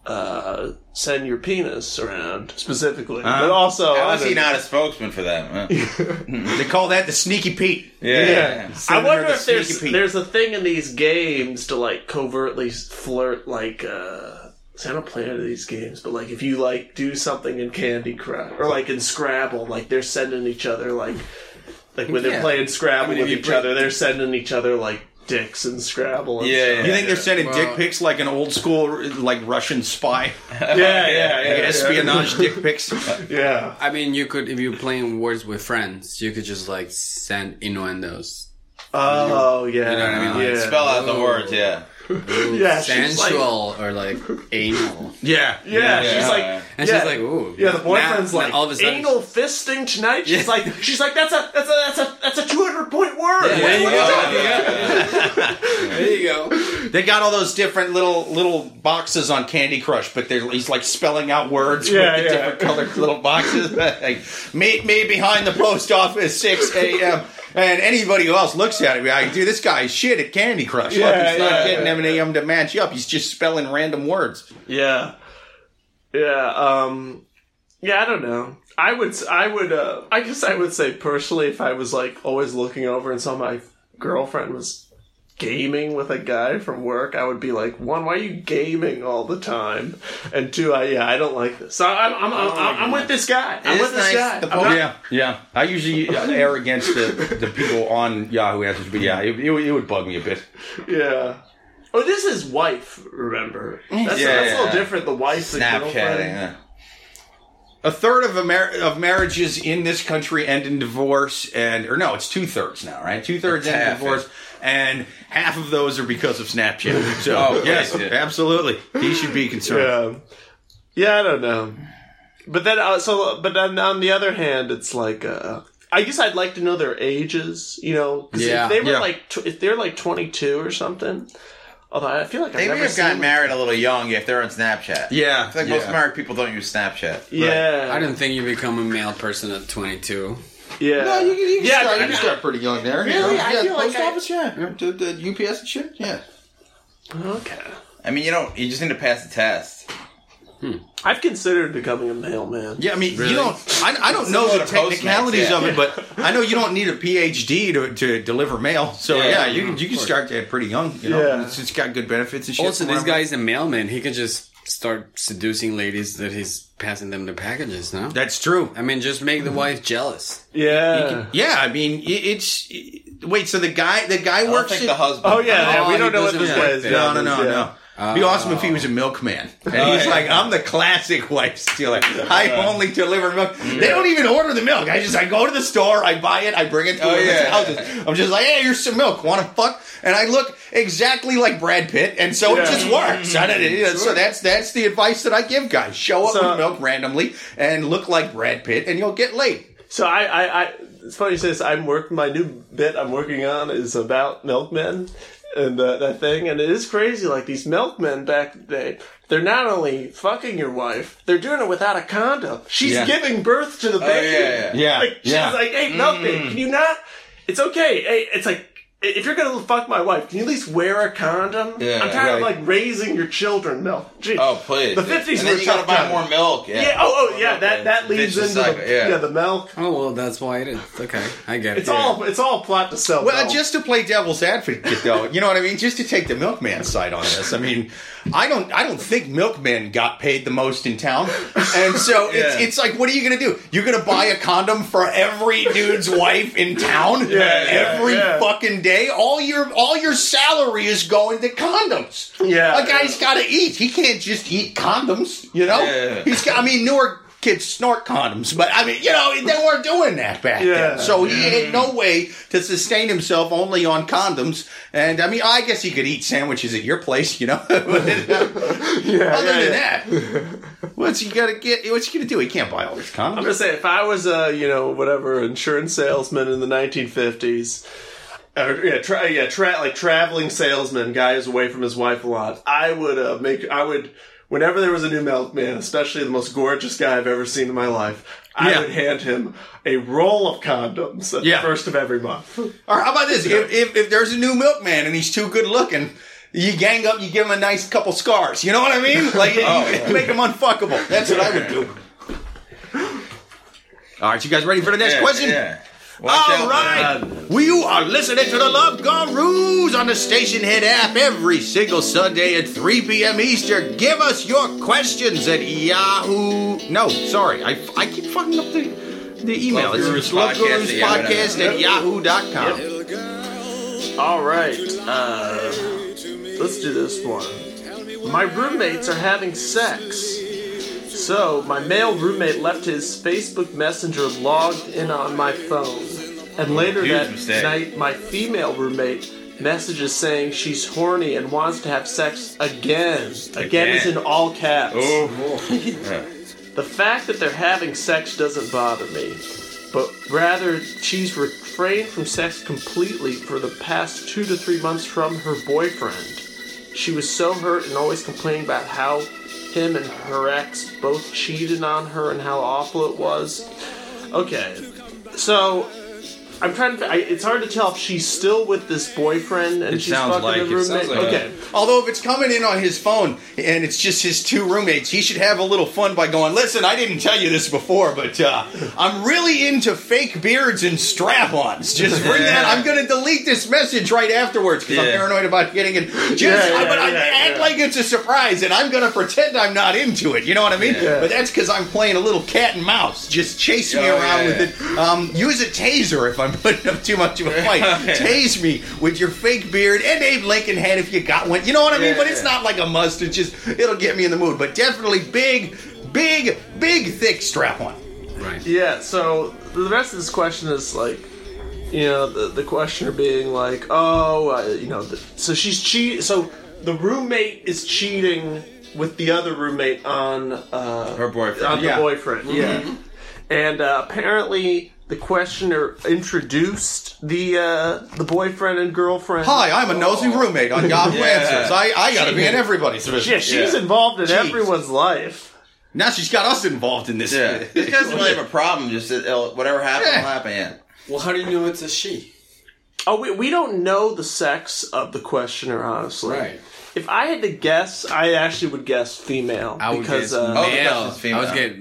uh, send your penis around specifically, but also How I is he don't- a spokesman for that? (laughs) They call that the sneaky Pete. Yeah. Yeah. I wonder the if there's sneaky peek. there's a thing in these games to like covertly flirt like uh see, I don't play any of these games, but like if you like do something in Candy Crush or like in Scrabble, like they're sending each other like like when they're Yeah. playing Scrabble I mean, with each bring- other, they're sending each other like dicks and Scrabble. And Yeah, stuff. yeah. You think they're sending Well- dick pics like an old school, like Russian spy, (laughs) yeah, yeah, yeah, like yeah, espionage dick pics? (laughs) yeah. I mean, you could if you're playing words with friends, you could just like send innuendos. Oh yeah, You know what I mean? Like, yeah. Spell out the words. Yeah. Yeah, she's like, sensual or like anal. Yeah, yeah, Yeah. she's like, And yeah. she's like, ooh. Yeah, the boyfriend's Now- like now all of a sudden, anal fisting tonight. She's like, she's like, that's a that's a that's a that's a two hundred point word. Yeah, there you go. are you talking (laughs) There you go. They got all those different little little boxes on Candy Crush, but they're, he's like spelling out words Yeah, with the yeah. different colored little boxes. (laughs) like, meet me behind the post office, 6 a.m. And anybody who else looks at it, be like, dude, this guy's shit at Candy Crush. Look, Yeah, he's not yeah, getting yeah. M and M to match up. He's just spelling random words. Yeah, yeah, um, yeah. I don't know. I would, I would, uh, I guess I would say personally, if I was like always looking over and saw my girlfriend was gaming with a guy from work, I would be like, one, why are you gaming all the time? And two, I yeah, I don't like this. So I'm, I'm, I'm, oh I'm, I'm with this guy. I'm It with this nice. guy. The I'm not- Yeah, yeah. I usually uh, err against the, the people on Yahoo Answers, but yeah, it, it, would- it would bug me a bit. Yeah. Oh, this is wife. Remember, that's, Yeah, that's a little different. The wife, the Snapchatting. girlfriend. Yeah. A third of Amer- of marriages in this country end in divorce, and or no, it's two thirds now, right? Two thirds It's end in half, divorce, and half of those are because of Snapchat. (laughs) So Oh, yes, yeah. absolutely, he should be concerned. Yeah. Yeah, I don't know. But then, uh, so, but then on the other hand, it's like, uh, I guess I'd like to know their ages. You know, 'cause Yeah, if they were yeah. like tw- if they're like 22 or something. Although I feel like I've They may never have seen gotten them- married a little young if they're on Snapchat. Yeah, I feel like most married people don't use Snapchat. Yeah, I didn't think you become a male person at 22. Yeah, No, you, can- you can yeah, start. I- You can start pretty young there. you Really? know? I yeah, feel the like post I- office. Yeah, Yeah, to the UPS and shit. Yeah. Okay. I mean, you don't. You just need to pass the test. Hmm. I've considered becoming a mailman. Yeah, I mean, Really? you don't. I, I don't know the to technicalities yeah. of it, but I know you don't need a PhD to, to deliver mail. So yeah, Yeah, you can you can start that pretty young. You know, Yeah. it's, it's got good benefits and shit. Also, this guy's a mailman. He could just start seducing ladies that he's passing them the packages, no? That's true. I mean, just make the mm-hmm. wife jealous. Yeah. Yeah, I mean, it, it's. wait, so the guy the guy I works. think at- the husband. Oh yeah, yeah, Oh, we don't know what this work guy's there. No, no, no, yeah. no. It'd be awesome if he was a milkman. And he's oh, yeah. like, I'm the classic wife stealer. (laughs) I only deliver milk. They don't even order the milk. I just I go to the store, I buy it, I bring it to Oh, yeah. houses. I'm just like, hey, here's some milk. Want to fuck? And I look exactly like Brad Pitt, and so it just works. You So that's that's the advice that I give guys: show up So- with milk randomly and look like Brad Pitt, and you'll get laid. So I, I, I, it's funny you say this. I'm working my new bit. I'm working on is about milkmen and uh, that thing, and it is crazy. Like these milkmen back in the day, they're not only fucking your wife, they're doing it without a condom. She's Yeah. giving birth to the baby. yeah, yeah. Like she's Yeah. like, hey, milkman, can you not? It's okay. Hey, it's like. If you're gonna fuck my wife, can you at least wear a condom? Yeah, I'm tired of like raising your children, milk. Gee. Oh please. The 50s And then were you gotta tough buy time. more milk. Yeah. yeah. Oh, oh, yeah. That that leads into cycle, the, yeah. yeah. the milk. Oh, well, that's why it is. Okay, I get it. It's all it's all plot to sell. Well, milk. just to play devil's advocate, though, you know what I mean. Just to take the milkman side on this, I mean, I don't, I don't think milkmen got paid the most in town, and so (laughs) it's, Yeah. it's like, what are you gonna do? You're gonna buy a condom for every dude's wife in town, Yeah, every yeah. fucking day. All your, all your salary is going to condoms. Yeah, a guy's got to eat. He can't just eat condoms. You know, Yeah. he's got. I mean, newer kids snort condoms, but I mean, you know, they weren't doing that back Yeah. then. So he had no way to sustain himself only on condoms. And I mean, I guess he could eat sandwiches at your place, you know. But, (laughs) (laughs) yeah, other yeah, than yeah. that, what's he gonna get? What's he gonna do? He can't buy all these condoms. I'm condoms. gonna say if I was a you know whatever insurance salesman in the 1950s, or yeah, tra- yeah, tra- like traveling salesman, guy who's away from his wife a lot, I would uh, make I would whenever there was a new milkman, especially the most gorgeous guy I've ever seen in my life. I Yeah. would hand him a roll of condoms at Yeah. the first of every month. Or how about this? If, if if there's a new milkman and he's too good looking. You gang up, you give him a nice couple scars. You know what I mean? (laughs) Like, you oh. make him unfuckable. That's what I would do. (laughs) All right, you guys ready for the next Yeah, question? Yeah. Watch All out, right, you are listening to the Love Gurus on the Stationhead app every single Sunday at 3 p.m. Eastern. Give us your questions at Yahoo. No, sorry, I, I keep fucking up the the email. Love Gurus it's Love Podcast Gurus at Yahoo. Podcast at yahoo.com. All right, uh, let's do this one. My roommates are having sex. So, my male roommate left his Facebook Messenger logged in on my phone. And later Huge that mistake. night, my female roommate messages saying she's horny and wants to have sex again. Again, is in all caps. Oh. (laughs) The fact that they're having sex doesn't bother me, but rather she's refrained from sex completely for the past two to three months from her boyfriend. She was so hurt and always complaining about how him and her ex both cheated on her and how awful it was. Okay, so I'm trying to. I, it's hard to tell if she's still with this boyfriend and It she's sounds fucking like the it. roommate. Sounds like okay, Although if it's coming in on his phone and it's just his two roommates, he should have a little fun by going, "Listen, I didn't tell you this before, but uh, I'm really into fake beards and strap-ons. Just (laughs) bring that. I'm going to delete this message right afterwards because I'm Yeah. paranoid about getting it. Just, Yeah, I- yeah, but I yeah, act yeah. like it's a surprise, and I'm going to pretend I'm not into it. You know what I mean? Yeah. But that's because I'm playing a little cat and mouse. Just chase me Oh, around yeah, with it. Um, use a taser if I'm putting up too much of a fight. (laughs) Tase me with your fake beard and Abe Lincoln head if you got one. You know what I mean? Yeah, but it's yeah. not like a must. It's just it'll get me in the mood. But definitely big, big, big, thick strap on. Right. Yeah, so the rest of this question is like, you know, the, the questioner being like, oh, uh, you know, the, so she's cheat. So the roommate is cheating with the other roommate on uh, Her boyfriend. on Yeah. the boyfriend. Yeah, and uh, apparently the questioner introduced the uh, the boyfriend and girlfriend. Hi, I'm a nosy roommate on Yahoo (laughs) Yeah. Answers. I, I gotta be in everybody's Yeah, she's Yeah. involved in Jeez. everyone's life. Now she's got us involved in this. Yeah, this guy's really have a problem. Just it'll- whatever happens, Yeah. will happen. Yeah. Well, how do you know it's a she? Oh, we, we don't know the sex of the questioner, honestly. Right. If I had to guess, I actually would guess female I would because guess uh, Oh, the male. question's female. I was get.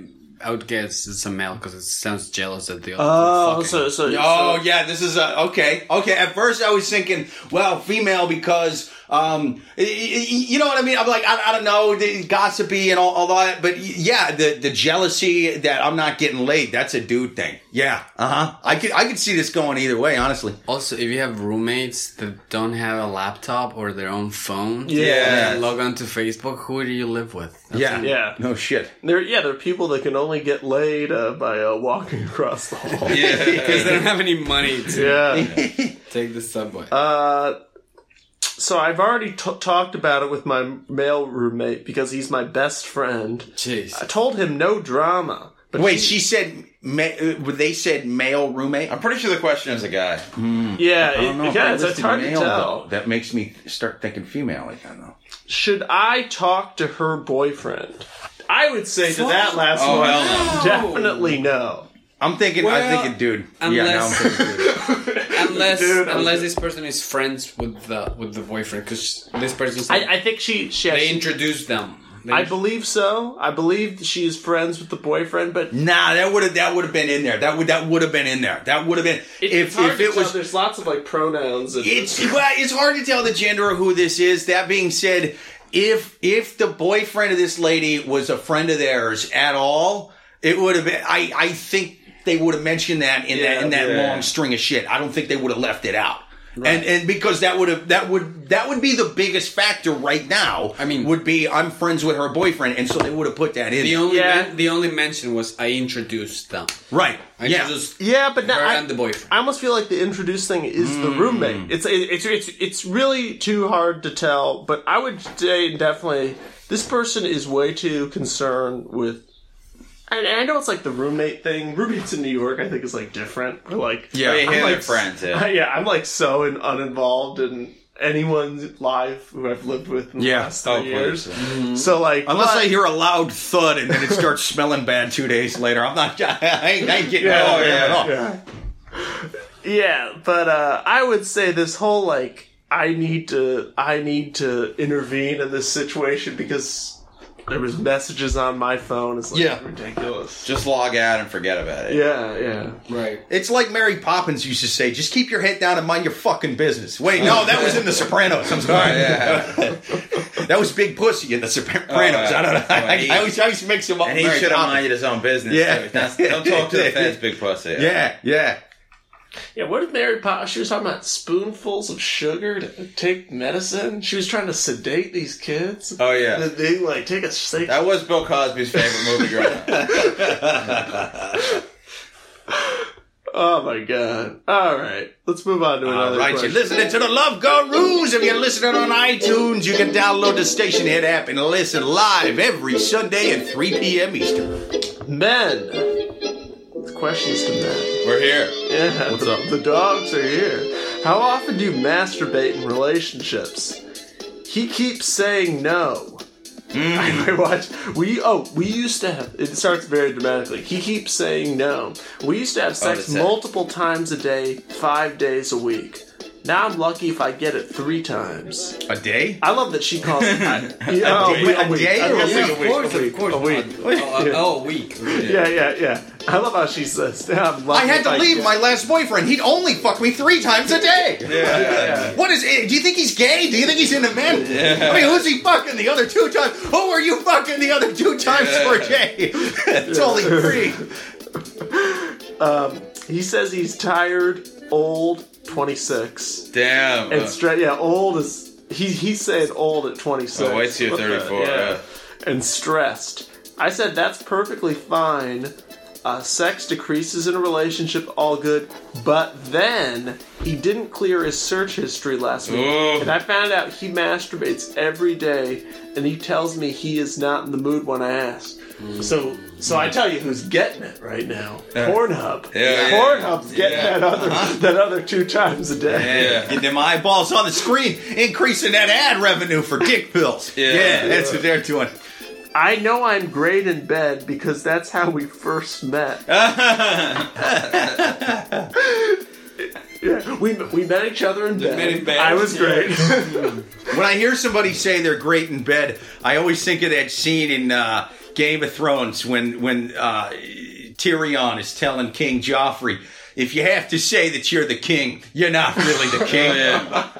I would guess it's a male because it sounds jealous at the other. oh, fucking. so so Oh so- yeah, this is a okay. Okay, at first I was thinking, well, female because um, y- y- you know what I mean. I'm like, I, I don't know, the gossipy and all, all that, but yeah, the the jealousy that I'm not getting laid, that's a dude thing. Yeah, uh huh. I could I could see this going either way, honestly. Also, if you have roommates that don't have a laptop or their own phone, Yeah. log on to Facebook, who do you live with? That's Yeah, Yeah. no shit. There, yeah, there are people that can only get laid uh, by uh, walking (laughs) across the hall. Yeah. Because they don't (laughs) have any money to yeah. take the subway. Uh, so I've already t- talked about it with my male roommate because he's my best friend. Jeez. I told him no drama. But Wait, she said. Ma- uh, they said male roommate. I'm pretty sure the question is a guy. yeah, I don't know it, yeah, it's, it's listed hard to tell. though. That makes me start thinking female again, though. Should I talk to her boyfriend? I would say to that last Oh, one, hell definitely no. I'm thinking. I'm thinking, dude. yeah, now I'm thinking, dude. (laughs) (laughs) unless Dude, unless this person is friends with the with the boyfriend, because this person said I, I think she she. they introduced them. They I believe so. I believe she is friends with the boyfriend, but Nah, that would have that would have been in there. That would that would have been in there. That would have been it, if it's hard if to it tell. was. There's lots of like pronouns. And, It's well, it's hard to tell the gender of who this is. That being said, if if the boyfriend of this lady was a friend of theirs at all, it would have been. I I think they would have mentioned that in that in that Yeah. long string of shit. I don't think they would have left it out. And and because that would have that would that would be the biggest factor right now. I mean- would be I'm friends with her boyfriend, and so they would have put that in. the only Yeah. men- the only mention was I introduced them. right? I yeah. introduced yeah, but now her I, and the boyfriend. I almost feel like the introduced thing is the Mm. roommate. It's it's it's it's really too hard to tell. But I would say definitely this person is way too concerned with. And I know it's like the roommate thing. Roommates in New York, I think, is like different. But like, Yeah. Yeah, I'm they're like friends. Yeah. (laughs) yeah, I'm like so in, uninvolved in anyone's life who I've lived with in the Yeah. last three Oh, years. please. So like, Unless but- I hear a loud thud and then it starts smelling bad two days later, I'm not. (laughs) I ain't, I ain't getting Yeah, out yeah, at all. Yeah. Yeah, but uh, I would say this whole like I need to I need to intervene in this situation because there was messages on my phone. It's like Yeah. ridiculous. Just log out and forget about it. yeah, yeah. right. It's like Mary Poppins used to say, "Just keep your head down and mind your fucking business." Wait, no, that was in The Sopranos. I'm sorry. Yeah. (laughs) that was Big Pussy in The Sopranos. Oh, yeah. I don't know. I, Well, he- I always, I always mix him up. And with he Mary should have Poppins. minded his own business. Yeah. too. That's- don't talk to the fans, big pussy. (laughs) Yeah, yeah. Yeah, what did Mary Poppins? She was talking about spoonfuls of sugar to take medicine. She was trying to sedate these kids. Oh yeah. And they like take a steak. That was Bill Cosby's favorite movie growing up. (laughs) Oh my god! All right, let's move on to another. All right, question. you're listening to the Love Gurus. If you're listening on iTunes, you can download the Stationhead app and listen live every Sunday at 3 p.m. Eastern. Men. Questions to men. We're here. Yeah, What's the, up? the dogs are here. How often do you masturbate in relationships? He keeps saying no. Hmm. (laughs) I watch. We oh we used to have. It starts very dramatically. He keeps saying no. We used to have oh, sex that's it. multiple times a day, five days a week. Now I'm lucky if I get it three times. A day? I love that she calls it (laughs) a, yeah, A day- a day I or a like week? a week, course, a week, of course. a week. Oh, oh, a week. (laughs) Yeah, yeah, yeah. I love how she says. I'm lucky I had if to leave get- my last boyfriend. He'd only fuck me three times a day. (laughs) Yeah. Yeah. What is it? Do you think he's gay? Do you think he's into men? I mean, who's he fucking the other two times? Who are you fucking the other two times Yeah. for Jay? it's only three. Um, he says he's tired, old, 26. Damn. And straight, yeah, old is. He, he saying old at 26. Oh, wait till you're What the- 34, yeah. And stressed. I said that's perfectly fine. Uh, sex decreases in a relationship, all good. But then he didn't clear his search history last week, and I found out he masturbates every day, and he tells me he is not in the mood when I ask. So So I tell you who's getting it right now. Yeah. Pornhub. Yeah. Pornhub's getting Yeah. that other (laughs) that other two times a day. Yeah. Get them eyeballs on the screen, increasing that ad revenue for dick pills. Yeah. that's what they're doing. I know I'm great in bed because that's how we first met. (laughs) yeah, we we met each other in bed. met in bed, I was great. (laughs) When I hear somebody say they're great in bed, I always think of that scene in uh, Game of Thrones when when uh, Tyrion is telling King Joffrey, "If you have to say that you're the king, you're not really the (laughs) king."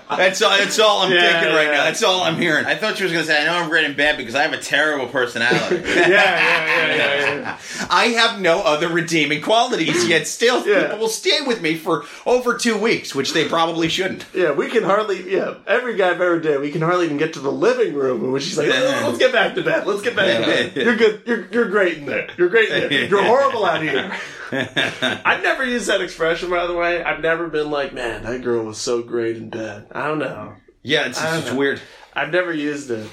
That's all. That's all I'm Yeah, thinking right yeah. now. That's all I'm hearing. I thought you was gonna say, I know I'm great in bed because I have a terrible personality. (laughs) yeah, yeah, yeah, yeah, yeah. (laughs) I have no other redeeming qualities, yet still Yeah. people will stay with me for over two weeks, which they probably shouldn't. Yeah, we can hardly. Yeah, every guy I've ever did, we can hardly even get to the living room. And when she's like, "Oh, "Let's get back to bed. Let's get back to bed. You're good. You're you're great in there. You're great in there. You're horrible out here." (laughs) I've never used that expression, by the way. I've never been like, "Man, that girl was so great in bed." I don't know. Yeah, it's, it's know. weird. I've never used it.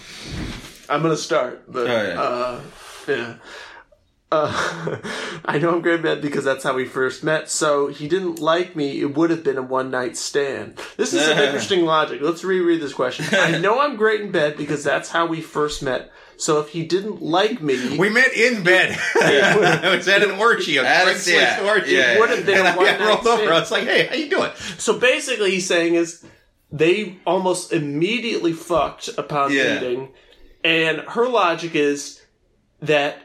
I'm gonna start, but Oh, yeah. uh, yeah. Uh, (laughs) I know I'm great in bed because that's how we first met. So he didn't like me. It would have been a one night stand. This is some (laughs) interesting logic. Let's reread this question. I know I'm great in bed because that's how we first met. So if he didn't like me, We met in bed. (laughs) it was at an orgy, a At Craigslist yeah, orgy. yeah. would have been And a I one got rolled over. I was like, "Hey, how you doing?" So basically, he's saying is they almost immediately fucked upon Yeah. meeting, and her logic is that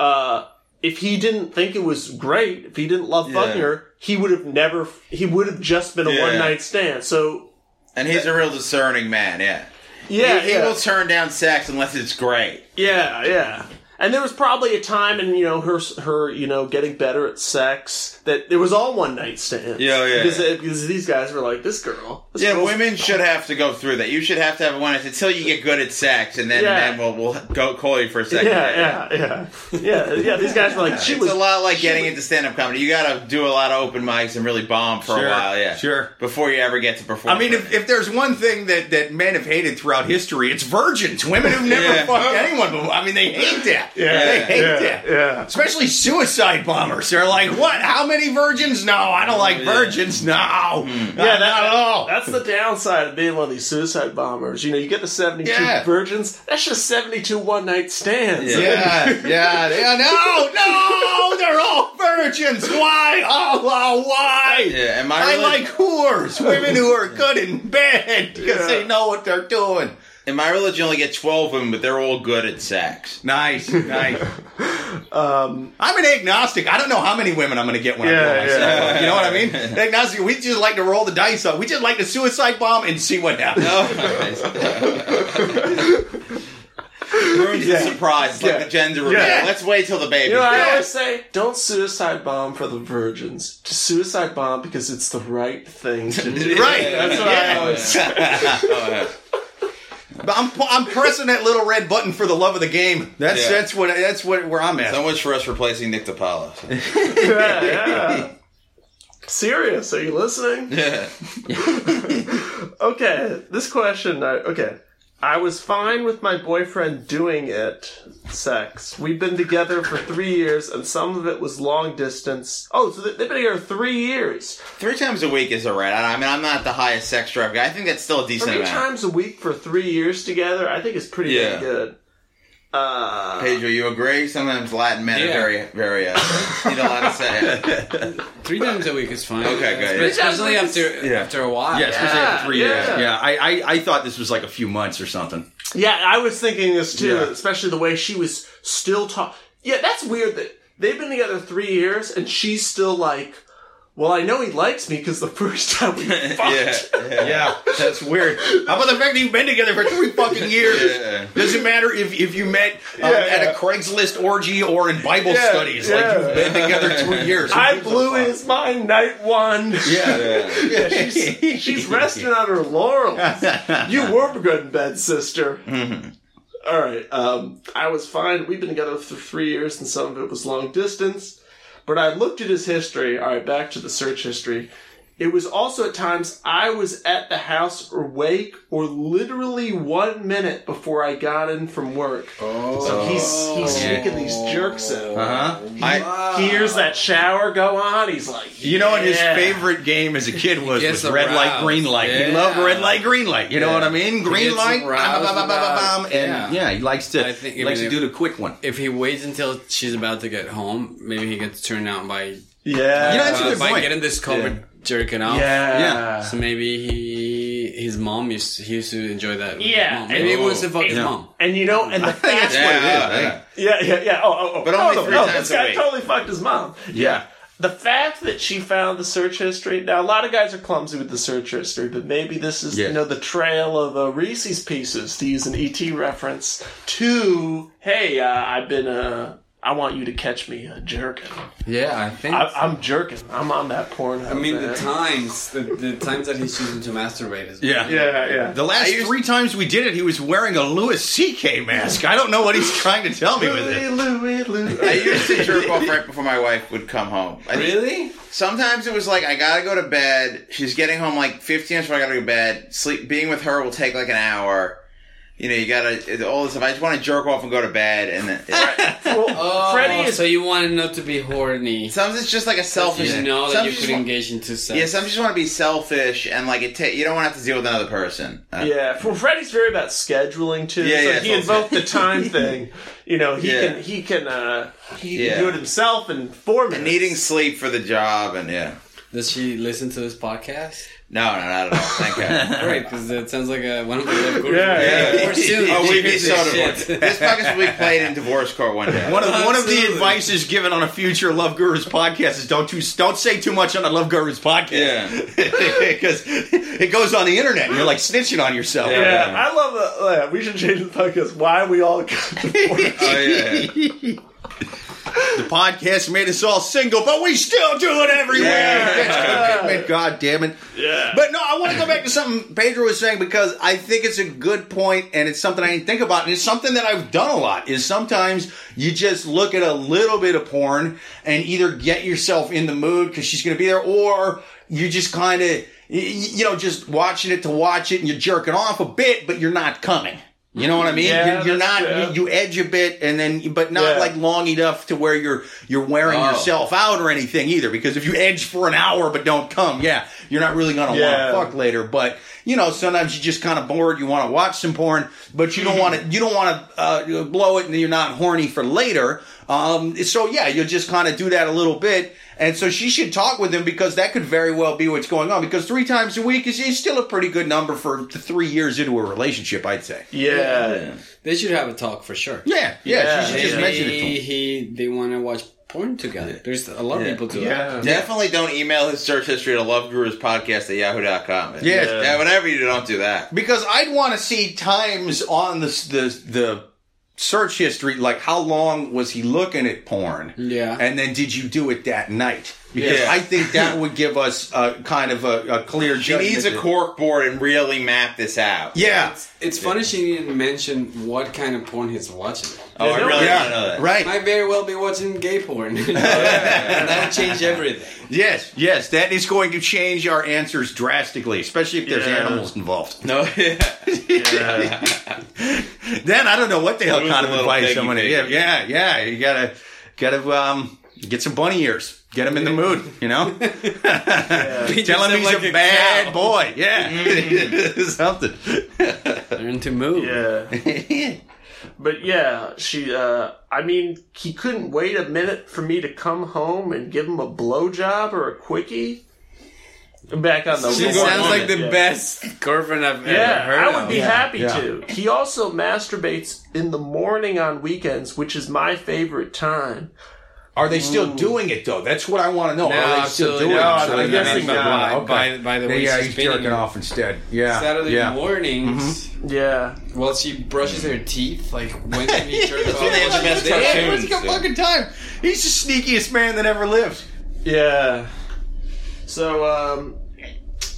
uh, if he didn't think it was great, if he didn't love fucking Yeah. her, he would have never. He would have just been a Yeah. one night stand. So and he's a real discerning man, yeah. Yeah, he, he yeah. will turn down sex unless it's great. Yeah, yeah. And there was probably a time in you know her her you know getting better at sex that it was all one night stands. Yeah, yeah, Because, yeah. because these guys were like this girl. This Yeah, girl's- women should have to go through that. You should have to have one night until you get good at sex, and then Yeah. then we'll we'll go call you for a second. Yeah, yeah, yeah, yeah, yeah. These guys were like she It's was a lot like getting was- into stand-up comedy. You got to do a lot of open mics and really bomb for Sure, a while, yeah, sure. before you ever get to perform. I mean, if, if there's one thing that, that men have hated throughout history, it's virgins. Women who've never Yeah. fucked anyone before. I mean, they hate that. Yeah, they hate yeah, that. yeah. Especially suicide bombers. They're like, what? How many virgins? No, I don't like virgins. No. Hmm. Yeah, that, not at all. That's the downside of being one of these suicide bombers. You know, you get the seventy-two Yeah. virgins. That's just seventy-two one-night stands. Yeah, yeah, yeah. No, no, they're all virgins. Why? Oh, oh why? Yeah, and my I reli- like whores, women who are good in bed because Yeah. they know what they're doing. In my religion, only get twelve of them, but they're all good at sex. Nice, nice. (laughs) um, I'm an agnostic. I don't know how many women I'm going to get when I Yeah, blow myself. yeah. up. You know what I mean? Agnostic. We just like to roll the dice up. We just like to suicide bomb and see what happens. (laughs) Ruins Yeah. the surprise. It's Yeah. like the gender reveal. Yeah. Let's wait till the baby. You know, I Yeah. always say, don't suicide bomb for the virgins. Just suicide bomb because it's the right thing to (laughs) do. Right. That's what Yeah. I always say. But I'm, I'm pressing that little red button for the love of the game. That's Yeah. that's what that's what where I'm at. so much for us replacing Nick DiPaolo. (laughs) Yeah, yeah. Serious? Are you listening? Yeah. (laughs) Okay, this question. uh, Okay, I was fine with my boyfriend doing it, sex. We've been together for three years, and some of it was long distance. Oh, so they- they've been together three years. Three times a week is alright. I I mean, I'm not the highest sex drive guy. I think that's still a decent Three amount. times a week for three years together, I think is pretty Yeah. good. Uh, Pedro, you agree? Sometimes Latin men are very, very. Uh, you don't want to say it. (laughs) Three times a week is fine. Okay, good. Especially Three times a week after Yeah. after a while. yeah, especially after three years. yeah. Yeah, I, I I thought this was like a few months or something. Yeah, I was thinking this too, Yeah. especially the way she was still talking. Yeah, that's weird that they've been together three years and she's still like, well, I know he likes me because the first time we (laughs) fucked. yeah, Yeah, that's weird. How about the fact that you've been together for three fucking years? Yeah. Doesn't matter if, if you met um, Yeah, at a Craigslist orgy or in Bible Yeah, studies. yeah. Like you've been together three (laughs) years. Who I blew his mind night one. Yeah. Yeah, she's, she's resting on her laurels. You (laughs) were good in bed, sister. Mm-hmm. All right. Um, I was fine. We've been together for three years, and some of it was long distance. But I looked at his history. All right, back to the search history. It was also at times I was at the house awake or literally one minute before I got in from work. Oh. So he's he's sneaking these jerks in. Uh-huh. I, He hears that shower go on. He's like, you know what his "Yeah." favorite game as a kid was? gets Was red light, aroused. green light. He Yeah. loved red light, green light. You know Yeah. what I mean? Green gets light, aroused bam, bam, bam, bam, bam, about- and yeah. yeah. he likes to I think- I likes mean, to do the quick one. If he waits until she's about to get home, maybe he gets turned out by Yeah. You know, that's a uh, good by point. getting discovered jerking off. yeah. Yeah. So maybe he his mom used he used to enjoy that. with his Yeah, mom. and- Maybe it was to fuck his Yeah. mom. And you know, and (laughs) the fact, Yeah, yeah, yeah. yeah, yeah, yeah. Oh, oh, oh. But no, only no, three no, times This guy week. totally fucked his mom. Yeah. The fact that she found the search history. Now, a lot of guys are clumsy with the search history, but maybe this is, Yeah. you know, the trail of uh, Reese's Pieces, to use an ET reference, to, hey, uh, I've been, uh, I want you to catch me uh, jerking. Yeah, I think. I, I'm jerking. I'm on that porn. I mean, the times, the, the times that he's choosing to masturbate is Yeah. Yeah, yeah. The last used- three times we did it, he was wearing a Louis C.K. mask. I don't know what he's trying to tell me with Louis, it. Louis, Louis. I used to jerk off right before my wife would come home. I, Really? Sometimes it was like I gotta go to bed. She's getting home like 15 minutes before I gotta go to bed. Sleep, being with her will take like an hour. You know, you gotta all this stuff. I just want to jerk off and go to bed, and then (laughs) Well, (laughs) Oh, Freddy is so you wanted not to be horny. sometimes it's just like a selfish. You know that you could want- engage into sex. Yeah, some just want to be selfish and like it. Ta- you don't want to have to deal with another person. Uh, Yeah, well, Freddy's very about scheduling too. Yeah, so yeah, he it's invoked the time (laughs) thing. You know, he Yeah. can he can uh, he Yeah. can do it himself in four minutes. And needing sleep for the job, and yeah. Does she listen to this podcast? No, no, not at all. Thank God. (laughs) Great, because it sounds like a, one of the love gurus. Yeah, yeah. More soon. Oh, we'd be Piece so divorced. This podcast will be played in divorce court one day. One of one of the advices given on a future Love Gurus podcast is don't too, don't say too much on a Love Gurus podcast. Yeah. (laughs) because it goes on the internet and you're like snitching on yourself. Yeah, I love that. Uh, we should change the podcast. Why we all got (laughs) divorced. Oh yeah. The podcast made us all single, but we still do it everywhere. Yeah. commitment, (laughs) God damn it. Yeah. But no, I want to go back to something Pedro was saying because I think it's a good point and it's something I didn't think about. And it's something that I've done a lot is sometimes you just look at a little bit of porn and either get yourself in the mood because she's going to be there or you just kind of, you know, just watching it to watch it and you're jerking off a bit, but you're not coming. You know what I mean? Yeah, you're, you're not. You, you edge a bit, and then, but not Yeah. like long enough to where you're you're wearing Oh. yourself out or anything either. Because if you edge for an hour but don't come, yeah, you're not really gonna want to fuck later. But you know, sometimes you're just kind of bored. You want to watch some porn, but you don't want to. You don't want to uh, blow it, and you're not horny for later. Um, so yeah, you'll just kind of do that a little bit. And so she should talk with him because that could very well be what's going on. Because three times a week is, is still a pretty good number for three years into a relationship, I'd say. Yeah. They should have a talk for sure. Yeah, yeah, Yeah. she should just Maybe mention it to him. he they want to watch porn together. There's a lot of people do Yeah. that. Definitely don't email his search history to loveguruspodcast at yahoo.com. Yeah. yeah. Whatever you do, don't do that. Because I'd want to see times on the the the search history, like how long was he looking at porn? Yeah. and then did you do it that night? Because Yeah. I think that would give us a kind of a, a clear. She judgment needs a that- cork board and really map this out. Yeah. It's funny she didn't mention what kind of porn he's watching. Oh, I really Yeah. know that. Right. Might very well be watching gay porn. (laughs) (laughs) and that would change everything. Yes. Yes. That is going to change our answers drastically, especially if there's Yeah. animals involved. No, (laughs) yeah. Then I don't know what the hell kind of little advice piggy someone. piggy. Yeah. Yeah. Yeah. You gotta gotta um get some bunny ears. Get him in the mood. You know. (laughs) (laughs) Tell him he's like a a bad cow. boy. (laughs) Yeah. Something. Learn to move. Yeah. But yeah, she. uh I mean, he couldn't wait a minute for me to come home and give him a blowjob or a quickie. Back on the. She one sounds like the yeah. best girlfriend I've ever Yeah, heard I would of. be happy Yeah. to. He also masturbates in the morning on weekends, which is my favorite time. Are they still doing it though? That's what I want to know. No, Are they still doing not. it? No, So I'm guessing by- not. By, by the way, yeah, she's he's spinning jerking off instead. Yeah. Saturday yeah. mornings, Yeah. while she brushes her teeth, like when can he jerk off? when they have the best Yeah, cartoons, he's got so. fucking time. He's the sneakiest man that ever lived. Yeah. So, um,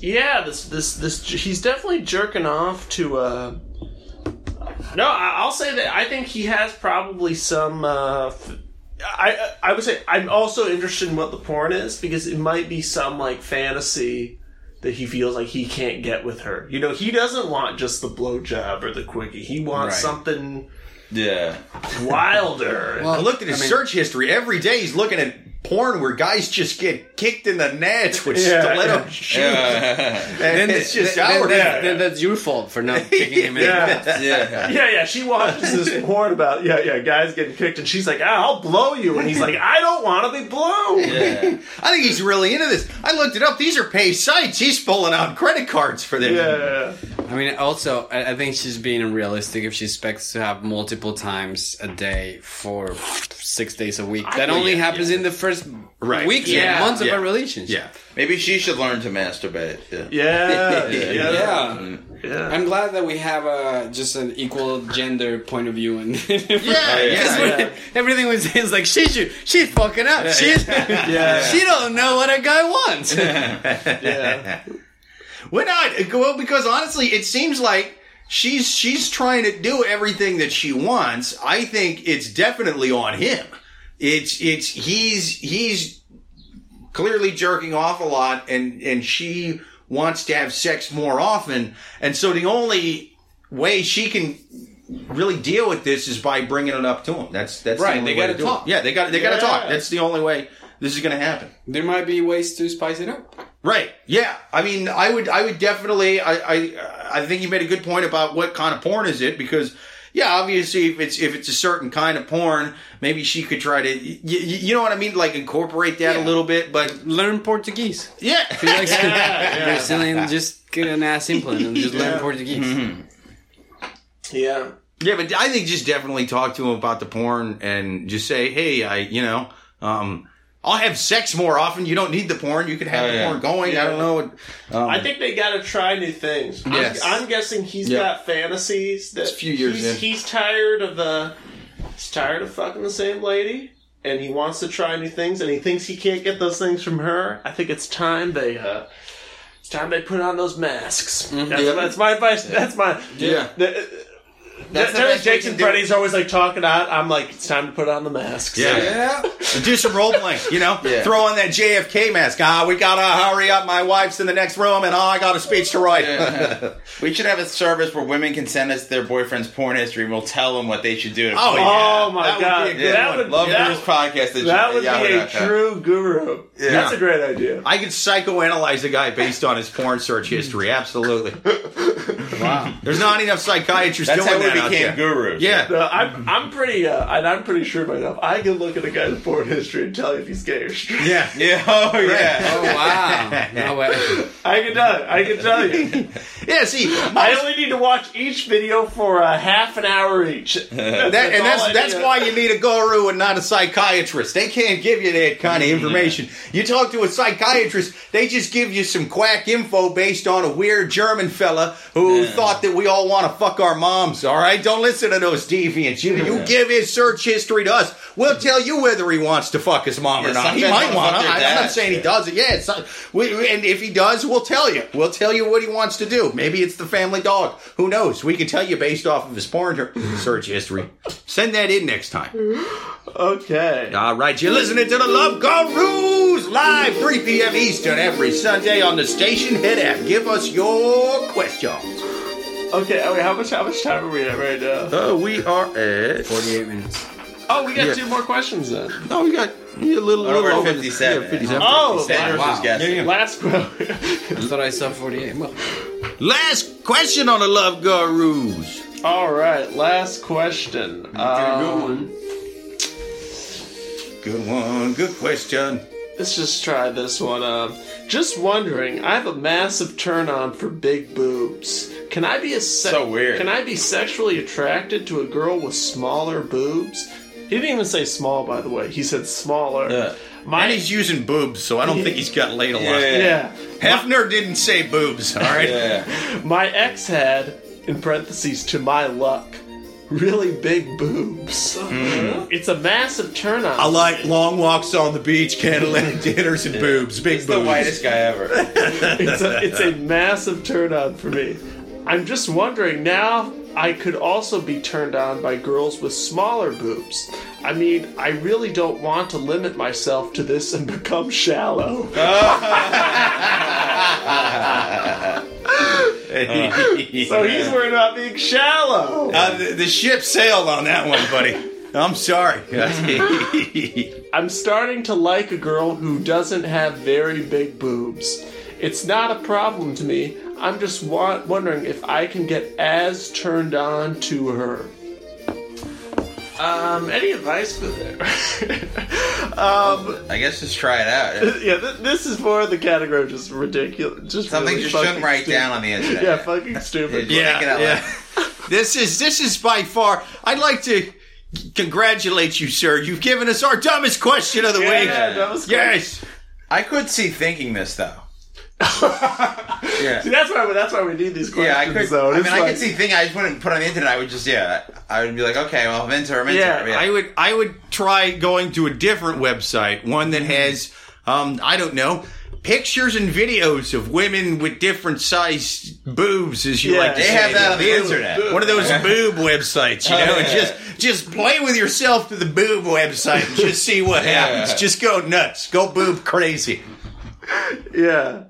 yeah, this, this, this, he's definitely jerking off to, uh, no, I- I'll say that I think he has probably some, uh, f- I I would say I'm also interested in what the porn is because it might be some like fantasy that he feels like he can't get with her. You know, he doesn't want just the blowjob or the quickie. He wants Right. something Yeah. wilder. I looked at his search history. Every day he's looking at porn where guys just get kicked in the nuts with Yeah, stiletto yeah. shoes. Yeah. And it's just then, our then, then that's your fault for not (laughs) kicking him in. yeah. yeah. Yeah, yeah, she watches this porn about yeah, yeah, guys getting kicked, and she's like, ah, "I'll blow you," and he's like, "I don't want to be blown." Yeah. (laughs) I think he's really into this. I looked it up. These are pay sites. He's pulling out credit cards for this. Yeah, I mean, also, I, I think she's being unrealistic if she expects to have multiple times a day for six days a week. That only yeah, happens yeah. in the first Right. weeks Yeah. and months Yeah. of a relationship. Yeah. Maybe she should learn to masturbate. Yeah. (laughs) yeah, yeah, yeah. Yeah. yeah. I'm glad that we have a, just an equal gender point of view and (laughs) Yeah, (laughs) yeah, yeah. everything was is like she should she's fucking up. She's Yeah. she don't know what a guy wants. yeah. Why not? Well, because honestly, it seems like she's she's trying to do everything that she wants. I think it's definitely on him. It's it's he's he's clearly jerking off a lot, and and she wants to have sex more often, and so the only way she can really deal with this is by bringing it up to him. That's that's the Right, only they way gotta to do it. talk. Yeah, they got they got to talk. That's the only way this is going to happen. there might be ways to spice it up. Right. Yeah. I mean, I would, I would definitely, I, I, I think you made a good point about what kind of porn is it because, yeah, obviously, if it's if it's a certain kind of porn, maybe she could try to, y- y- you know what I mean, like incorporate that a little bit. But Learn Portuguese. yeah, If you like Brazilian, just get an ass implant and just learn Portuguese. yeah. yeah, but I think just definitely talk to him about the porn and just say, hey, I, you know, um, I'll have sex more often. You don't need the porn. You can have Oh, the yeah. porn going. I don't know. Um, I think they got to try new things. I'm- Yes. I'm, guessing he's Yeah. got fantasies that It's a few years he's, in. he's tired of the he's tired of fucking the same lady, and he wants to try new things, and he thinks he can't get those things from her. I think it's time they uh, it's time they put on those masks. That's, Mm-hmm. Yeah. that's my advice. That's my Yeah. The, That's the best Jakes and do. Freddy's always like talking out. I'm like, it's time to put on the masks. Yeah. Yeah. Do some role playing, you know? Yeah. Throw on that JFK mask. Ah, we gotta hurry up. My wife's in the next room, and oh, I got a speech to write. (laughs) We should have a service where women can send us their boyfriend's porn history and we'll tell them what they should do. To Oh, yeah. Oh my That would god, be a good that one. would Love that, Gurus podcast. at that would be a true guru. That's a great idea. I could psychoanalyze a guy based on his porn search history. Absolutely. (laughs) Wow. There's not enough psychiatrists That's doing how we that out became there. gurus. Yeah. No, I'm I'm pretty uh, and I'm pretty sure myself. I can look at a guy's porn history and tell you if he's gay or straight. Yeah. (laughs) Yeah. Oh yeah. Oh wow. No way. I can tell. you. I can tell you. (laughs) Yeah, see, I only need to watch each video for a half an hour each. (laughs) that, and that's that's why you need a guru and not a psychiatrist. They can't give you that kind of information. You talk to a psychiatrist, they just give you some quack info based on a weird German fella who thought that we all want to fuck our moms. All right, don't listen to those deviants. You you give his search history to us. We'll tell you whether he wants to fuck his mom or not. He might want to. I'm not saying he doesn't. Yeah, it's not, we, and if he does, we'll tell you. We'll tell you what he wants to do. Maybe it's the family dog. Who knows? We can tell you based off of his porn search history. Send that in next time. Okay. All right, you're listening to the Love Gurus live 3 p.m. Eastern every Sunday on the station. Head out. Give us your questions. Okay. wait, How much? How much time are we at right now? Uh, we are at. 48 minutes. Oh, we got Yeah. two more questions then. No, we got a little, Oh, little we're at over 57. Yeah, 57. Oh, Sanders Wow. was guessing. last question. I thought I saw 48. Well, Last question on the Love Gurus. All right. Last question. Um, Good one. Good one. Good question. Let's just try this one. Um, just wondering, I have a massive turn on for big boobs. Can I be a se- So weird. Can I be sexually attracted to a girl with smaller boobs? He didn't even say small, by the way. He said smaller. Yeah. My And he's using boobs, so I don't think he's got laid a lot. Yeah. yeah. Hefner didn't say boobs, all right? Yeah. My ex had, in parentheses, to my luck, really big boobs. Mm. It's a massive turn on. I like long walks on the beach, candlelit (laughs) dinners, and boobs. Big He's the boobs. whitest guy ever. (laughs) it's a, it's a massive turn on for me. I'm just wondering now I could also be turned on by girls with smaller boobs. I mean, I really don't want to limit myself to this and become shallow. (laughs) So he's worried about being shallow. Uh, the, the ship sailed on that one, buddy. I'm sorry. (laughs) I'm starting to like a girl who doesn't have very big boobs. It's not a problem to me. I'm just wa- wondering if I can get as turned on to her. Um, any advice for there? (laughs) um, I guess just try it out. yeah, (laughs) th- this is for the category of just ridiculous. Just Something really you shouldn't fucking write stupid. down on the (laughs) internet. Yeah, fucking stupid. Yeah. Make yeah. this is this is by far. I'd like to congratulate you, sir. You've given us our dumbest question of the Yeah, week. that was yes. I could see thinking this though. (laughs) yeah. See, that's why that's why we need these questions. Yeah, I could. Though. I mean, I could see thinking. I just wouldn't put on the internet. I would just, yeah, I would be like, okay, well, her. I'm Yeah. Yeah. I would I would try going to a different website, one that has um I don't know pictures and videos of women with different sized boobs, as you Yeah. like to They say. have that on the internet. One of those boob websites, you Oh, know, and yeah. just just play with yourself to the boob website and just see what (laughs) happens. Just go nuts, go boob crazy. Yeah.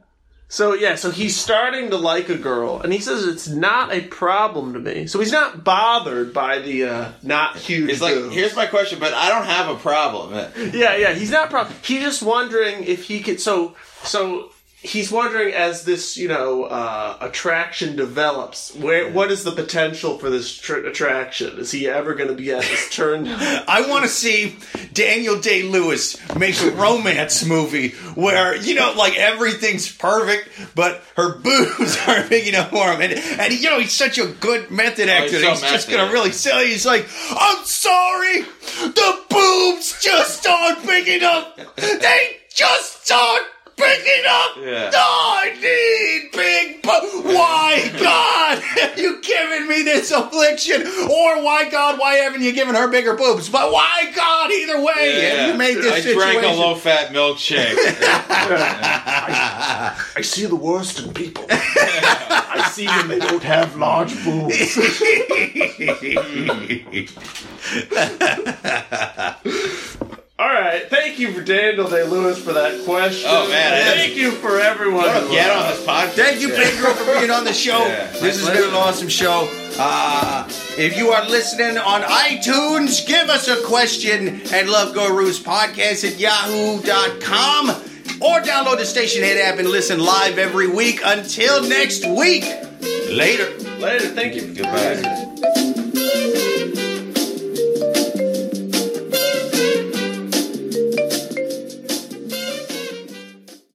So yeah, so he's starting to like a girl, and he says it's not a problem to me. So he's not bothered by the uh, not huge. It's like, boobs. here's my question, but I don't have a problem. yeah, yeah, he's not problem. He's just wondering if he could. So, so he's wondering as this, you know, uh, attraction develops, where what is the potential for this tr- attraction? Is he ever going to be at this turn? (laughs) I want to see Daniel Day Lewis make a romance movie where you know, like everything's perfect, but her boobs (laughs) aren't big enough for him, and and you know he's such a good method actor. he's so he's just gonna really sell you. He's like, I'm sorry, the boobs just aren't big enough. They just aren't. Big enough! Yeah. I need big bo- Why, God, have you given me this affliction? Or why, God, why haven't you given her bigger boobs? But why, God, either way, have you made this I situation? drank a low-fat milkshake. (laughs) I see the worst in people. (laughs) I see when they don't have large boobs. (laughs) All right, thank you for Daniel Day Lewis for that question. Oh, man, it is- thank you for everyone. who, Get uh, on this podcast. Thank you, Pedro, for being on the (laughs) show. Yeah. This has been an awesome show. Uh, if you are listening on iTunes, give us a question at Love Gurus Podcast at yahoo.com or download the Stationhead app and listen live every week. Until next week, later. Later, thank you. Goodbye.